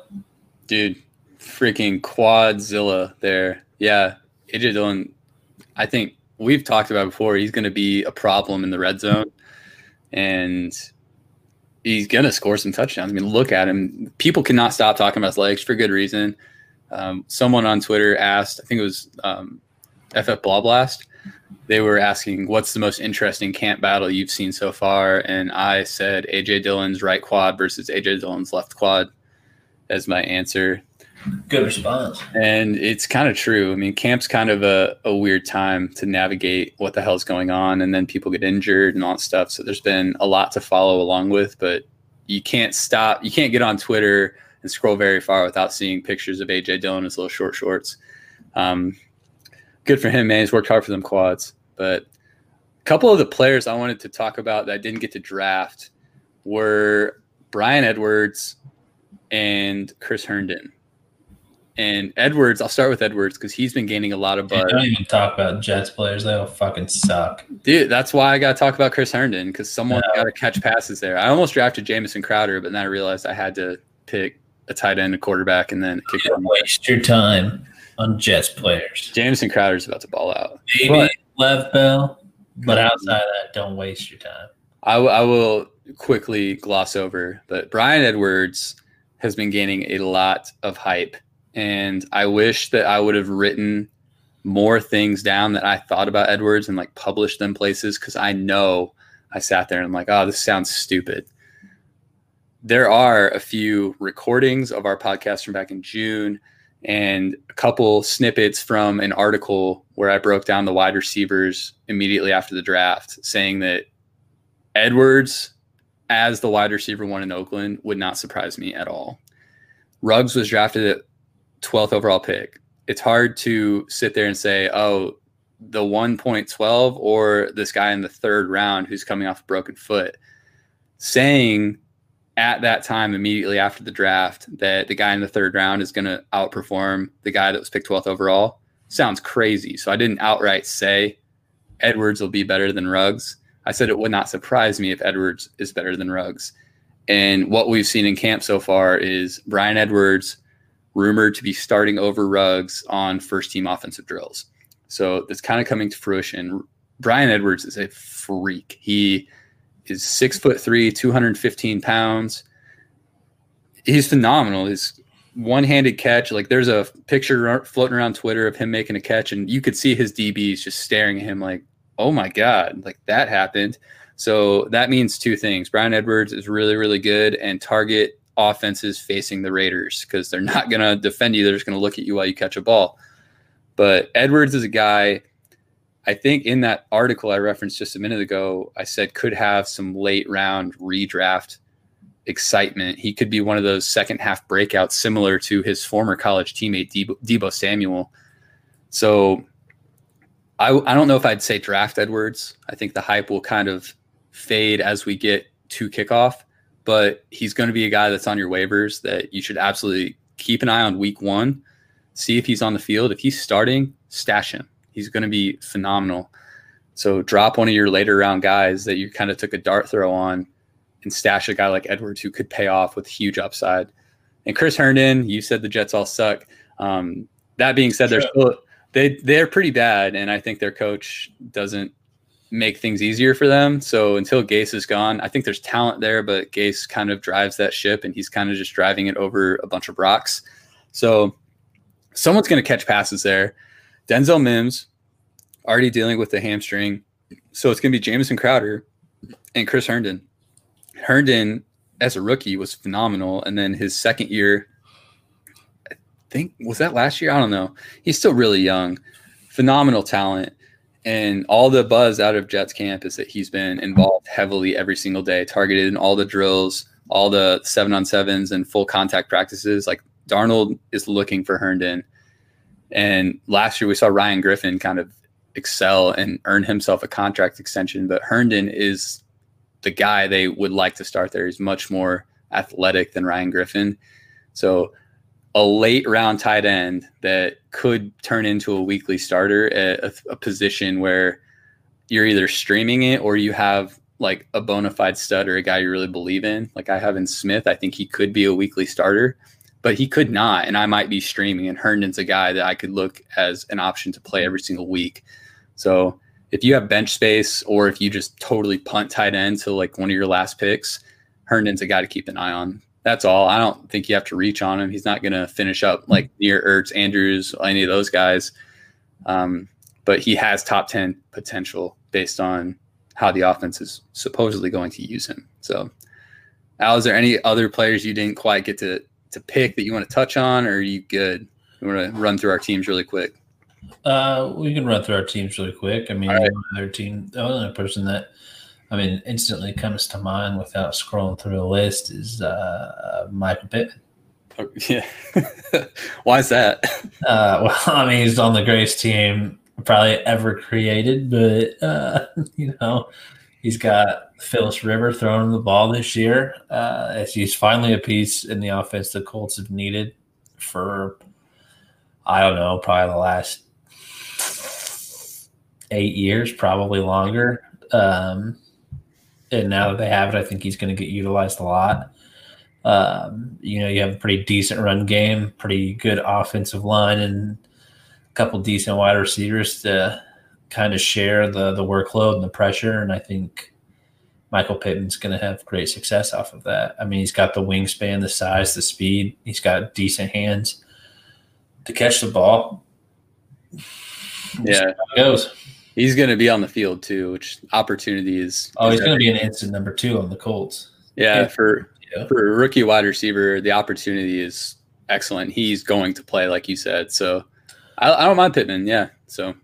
Dude, freaking Quadzilla there. Yeah, AJ Dillon. I think we've talked about before, he's going to be a problem in the red zone, and he's going to score some touchdowns. I mean, look at him. People cannot stop talking about his legs for good reason. Um, someone on Twitter asked, I think it was um, FF Blah Blast. They were asking, "What's the most interesting camp battle you've seen so far?" And I said, AJ Dillon's right quad versus AJ Dillon's left quad as my answer. Good response. And it's kind of true. I mean, camp's kind of a, a weird time to navigate what the hell's going on, and then people get injured and all that stuff. So there's been a lot to follow along with, but you can't stop. You can't get on Twitter and scroll very far without seeing pictures of AJ Dillon in his little short shorts. Um, good for him, man. He's worked hard for them quads. But a couple of the players I wanted to talk about that I didn't get to draft were Bryan Edwards and Chris Herndon. And Edwards, I'll start with Edwards because he's been gaining a lot of buzz. Dude, don't even talk about Jets players; they all fucking suck. Dude, that's why I got to talk about Chris Herndon because someone no. got to catch passes there. I almost drafted Jamison Crowder, but then I realized I had to pick a tight end, a quarterback, and then kick waste your time on Jets players. Jamison Crowder's about to ball out. Maybe but, Lev Bell, but outside of that, don't waste your time. I, w- I will quickly gloss over, but Bryan Edwards has been gaining a lot of hype and I wish that I would have written more things down that I thought about Edwards and like published them places because I know I sat there and I'm like, oh, this sounds stupid. There are a few recordings of our podcast from back in June and a couple snippets from an article where I broke down the wide receivers immediately after the draft, saying that Edwards, as the wide receiver one in Oakland, would not surprise me at all. Ruggs was drafted at 12th overall pick. It's hard to sit there and say, oh, the 1.12 or this guy in the third round who's coming off a broken foot. Saying at that time, immediately after the draft, that the guy in the third round is going to outperform the guy that was picked 12th overall sounds crazy. So I didn't outright say Edwards will be better than Ruggs. I said it would not surprise me if Edwards is better than Ruggs. And what we've seen in camp so far is Bryan Edwards rumored to be starting over Ruggs on first team offensive drills. So it's kind of coming to fruition. Bryan Edwards is a freak. He is six foot three, 215 pounds. He's phenomenal. His one handed catch, like there's a picture floating around Twitter of him making a catch, and you could see his DBs just staring at him like, oh my God, like that happened. So that means two things. Bryan Edwards is really, really good and target offenses facing the Raiders because they're not going to defend you. They're just going to look at you while you catch a ball. But Edwards is a guy, I think in that article I referenced just a minute ago, I said could have some late round redraft excitement. He could be one of those second half breakouts similar to his former college teammate, Deebo, Deebo Samuel. So I, I don't know if I'd say draft Edwards. I think the hype will kind of fade as we get to kickoff, but he's going to be a guy that's on your waivers that you should absolutely keep an eye on week one, see if he's on the field. If he's starting, stash him. He's going to be phenomenal. So drop one of your later round guys that you kind of took a dart throw on and stash a guy like Edwards who could pay off with huge upside. And Chris Herndon, you said the Jets all suck. Um, that being said, sure. they're still they they're pretty bad, and I think their coach doesn't make things easier for them. So until Gase is gone, I think there's talent there, but Gase kind of drives that ship, and he's kind of just driving it over a bunch of rocks. So someone's going to catch passes there. Denzel Mims already dealing with the hamstring, so it's going to be Jamison Crowder and Chris Herndon. Herndon, as a rookie, was phenomenal, and then his second year think was that last year? I don't know. He's still really young, phenomenal talent. And all the buzz out of Jets camp is that he's been involved heavily every single day, targeted in all the drills, all the seven on sevens and full contact practices. Like Darnold is looking for Herndon. And last year we saw Ryan Griffin kind of excel and earn himself a contract extension. But Herndon is the guy they would like to start there. He's much more athletic than Ryan Griffin. So a late round tight end that could turn into a weekly starter at a, a, position where you're either streaming it or you have like a bona fide stud or a guy you really believe in. Like I have in Smith, I think he could be a weekly starter, but he could not. And I might be streaming. And Herndon's a guy that I could look as an option to play every single week. So if you have bench space or if you just totally punt tight end to like one of your last picks, Herndon's a guy to keep an eye on that's all. I don't think you have to reach on him. He's not going to finish up like near Ertz, Andrews, any of those guys. Um, but he has top 10 potential based on how the offense is supposedly going to use him. So, Al, is there any other players you didn't quite get to, to pick that you want to touch on, or are you good? We want to run through our teams really quick. Uh, we can run through our teams really quick. I mean, right. the team, the only person that I mean, instantly comes to mind without scrolling through the list is uh, Michael Pittman. Oh, yeah. Why is that? Uh, well, I mean, he's on the greatest team probably ever created, but, uh, you know, he's got Philip Rivers throwing the ball this year. Uh, he's finally a piece in the offense the Colts have needed for, I don't know, probably the last eight years, probably longer. Um, and now that they have it, I think he's going to get utilized a lot. Um, you know, you have a pretty decent run game, pretty good offensive line, and a couple decent wide receivers to kind of share the the workload and the pressure. And I think Michael Pittman's going to have great success off of that. I mean, he's got the wingspan, the size, the speed. He's got decent hands to catch the ball. Yeah, it goes. He's going to be on the field too, which opportunity is. Oh, he's going to be an instant number two on the Colts. Yeah, yeah. for yeah. for a rookie wide receiver, the opportunity is excellent. He's going to play, like you said. So I, I don't mind Pittman. Yeah. So all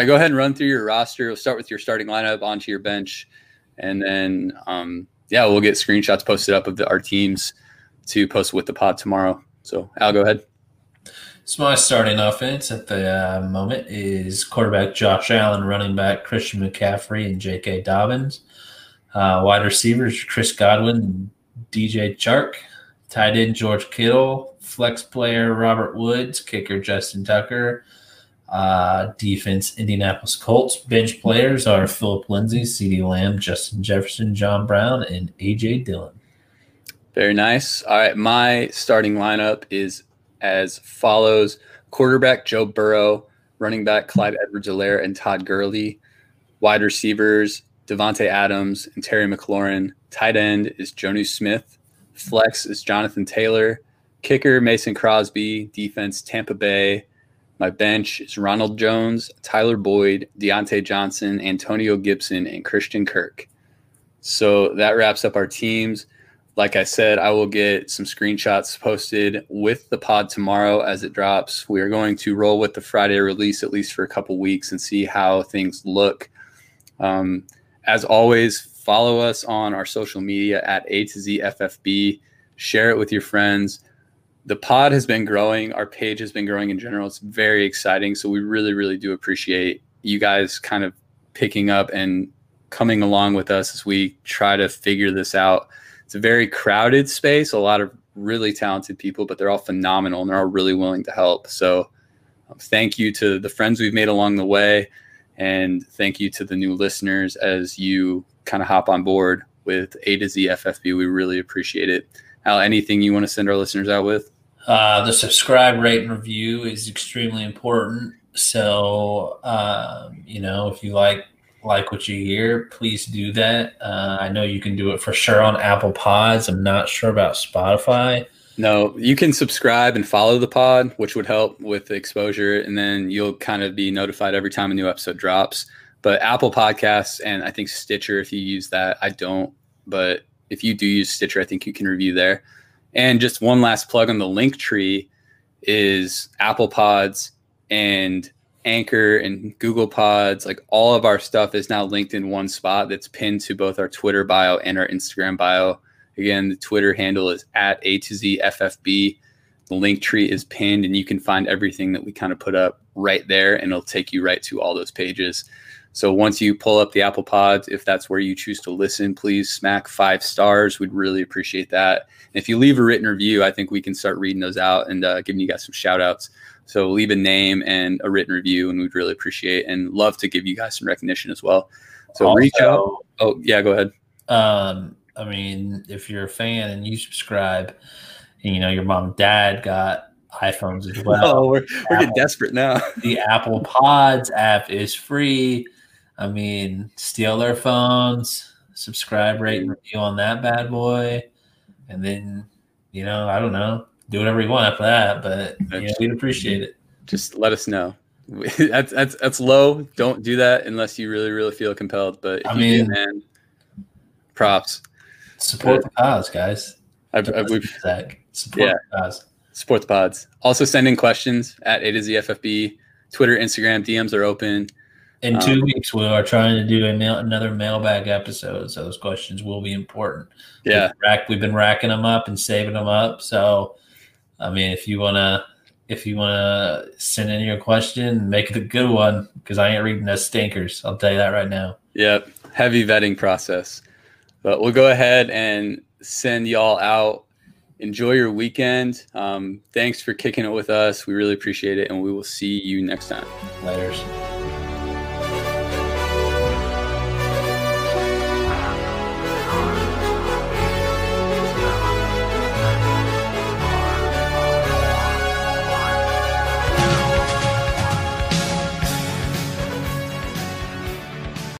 right, go ahead and run through your roster. We'll start with your starting lineup onto your bench, and then um, yeah, we'll get screenshots posted up of the, our teams to post with the pod tomorrow. So Al, go ahead. So my starting offense at the uh, moment is quarterback Josh Allen, running back Christian McCaffrey, and J.K. Dobbins. Uh, wide receivers Chris Godwin, DJ Chark. Tight end George Kittle. Flex player Robert Woods. Kicker Justin Tucker. Uh, defense Indianapolis Colts. Bench players are Philip Lindsay, CeeDee Lamb, Justin Jefferson, John Brown, and A.J. Dillon. Very nice. All right, my starting lineup is as follows. Quarterback Joe Burrow, running back Clyde Edwards Helaire and Todd Gurley, wide receivers Davante Adams and Terry McLaurin, tight end is Jonnu Smith, flex is Jonathan Taylor, kicker Mason Crosby, defense Tampa Bay. My bench is Ronald Jones, Tyler Boyd, Diontae Johnson, Antonio Gibson, and Christian Kirk. So that wraps up our teams like I said, I will get some screenshots posted with the pod tomorrow as it drops. We are going to roll with the Friday release at least for a couple weeks and see how things look. Um, as always, follow us on our social media at A to Z FFB. Share it with your friends. The pod has been growing. Our page has been growing in general. It's very exciting. So we really, really do appreciate you guys kind of picking up and coming along with us as we try to figure this out. It's a very crowded space, a lot of really talented people, but they're all phenomenal and they're all really willing to help. So, um, thank you to the friends we've made along the way. And thank you to the new listeners as you kind of hop on board with A to Z FFB. We really appreciate it. Al, anything you want to send our listeners out with? Uh, the subscribe, rate, and review is extremely important. So, um, you know, if you like like what you hear, please do that. Uh, I know you can do it for sure on Apple Pods. I'm not sure about Spotify. No, you can subscribe and follow the pod, which would help with the exposure, and then you'll kind of be notified every time a new episode drops. But Apple Podcasts and I think Stitcher, if you use that, I don't, but if you do use Stitcher, I think you can review there. And just one last plug on the link tree is Apple Pods and Anchor and Google Pods. Like all of our stuff is now linked in one spot that's pinned to both our Twitter bio and our Instagram bio. Again, the Twitter handle is at A to Z FFB. The link tree is pinned, and you can find everything that we kind of put up right there, and it'll take you right to all those pages. So once you pull up the Apple Pods, if that's where you choose to listen, please smack five stars. We'd really appreciate that. And if you leave a written review, I think we can start reading those out and uh, giving you guys some shout outs. So leave a name and a written review, and we'd really appreciate and love to give you guys some recognition as well. So also, reach out. Oh yeah, go ahead. Um, I mean, if you're a fan and you subscribe, and you know your mom and dad got iPhones as well. Oh, we're, we're getting desperate now. the Apple Pods app is free. I mean, steal their phones, subscribe, rate, and review on that bad boy, and then you know, I don't know, do whatever you want after that. But you know, we'd appreciate it. Just let us know. that's that's that's low. Don't do that unless you really really feel compelled. But I mean, man, props. Support but, the cause, guys. I, I, we've, Zach. Support yeah. the cause. Support the pods. Also, send in questions at A to Z FFB. Twitter, Instagram, DMs are open. In two um, weeks, we are trying to do mail, another mailbag episode, so those questions will be important. Yeah, we've, rack, we've been racking them up and saving them up. So, I mean, if you wanna, if you wanna send in your question, make it a good one because I ain't reading those stinkers. I'll tell you that right now. Yep, heavy vetting process. But we'll go ahead and send y'all out. Enjoy your weekend. Um, thanks for kicking it with us. We really appreciate it, and we will see you next time. Laters.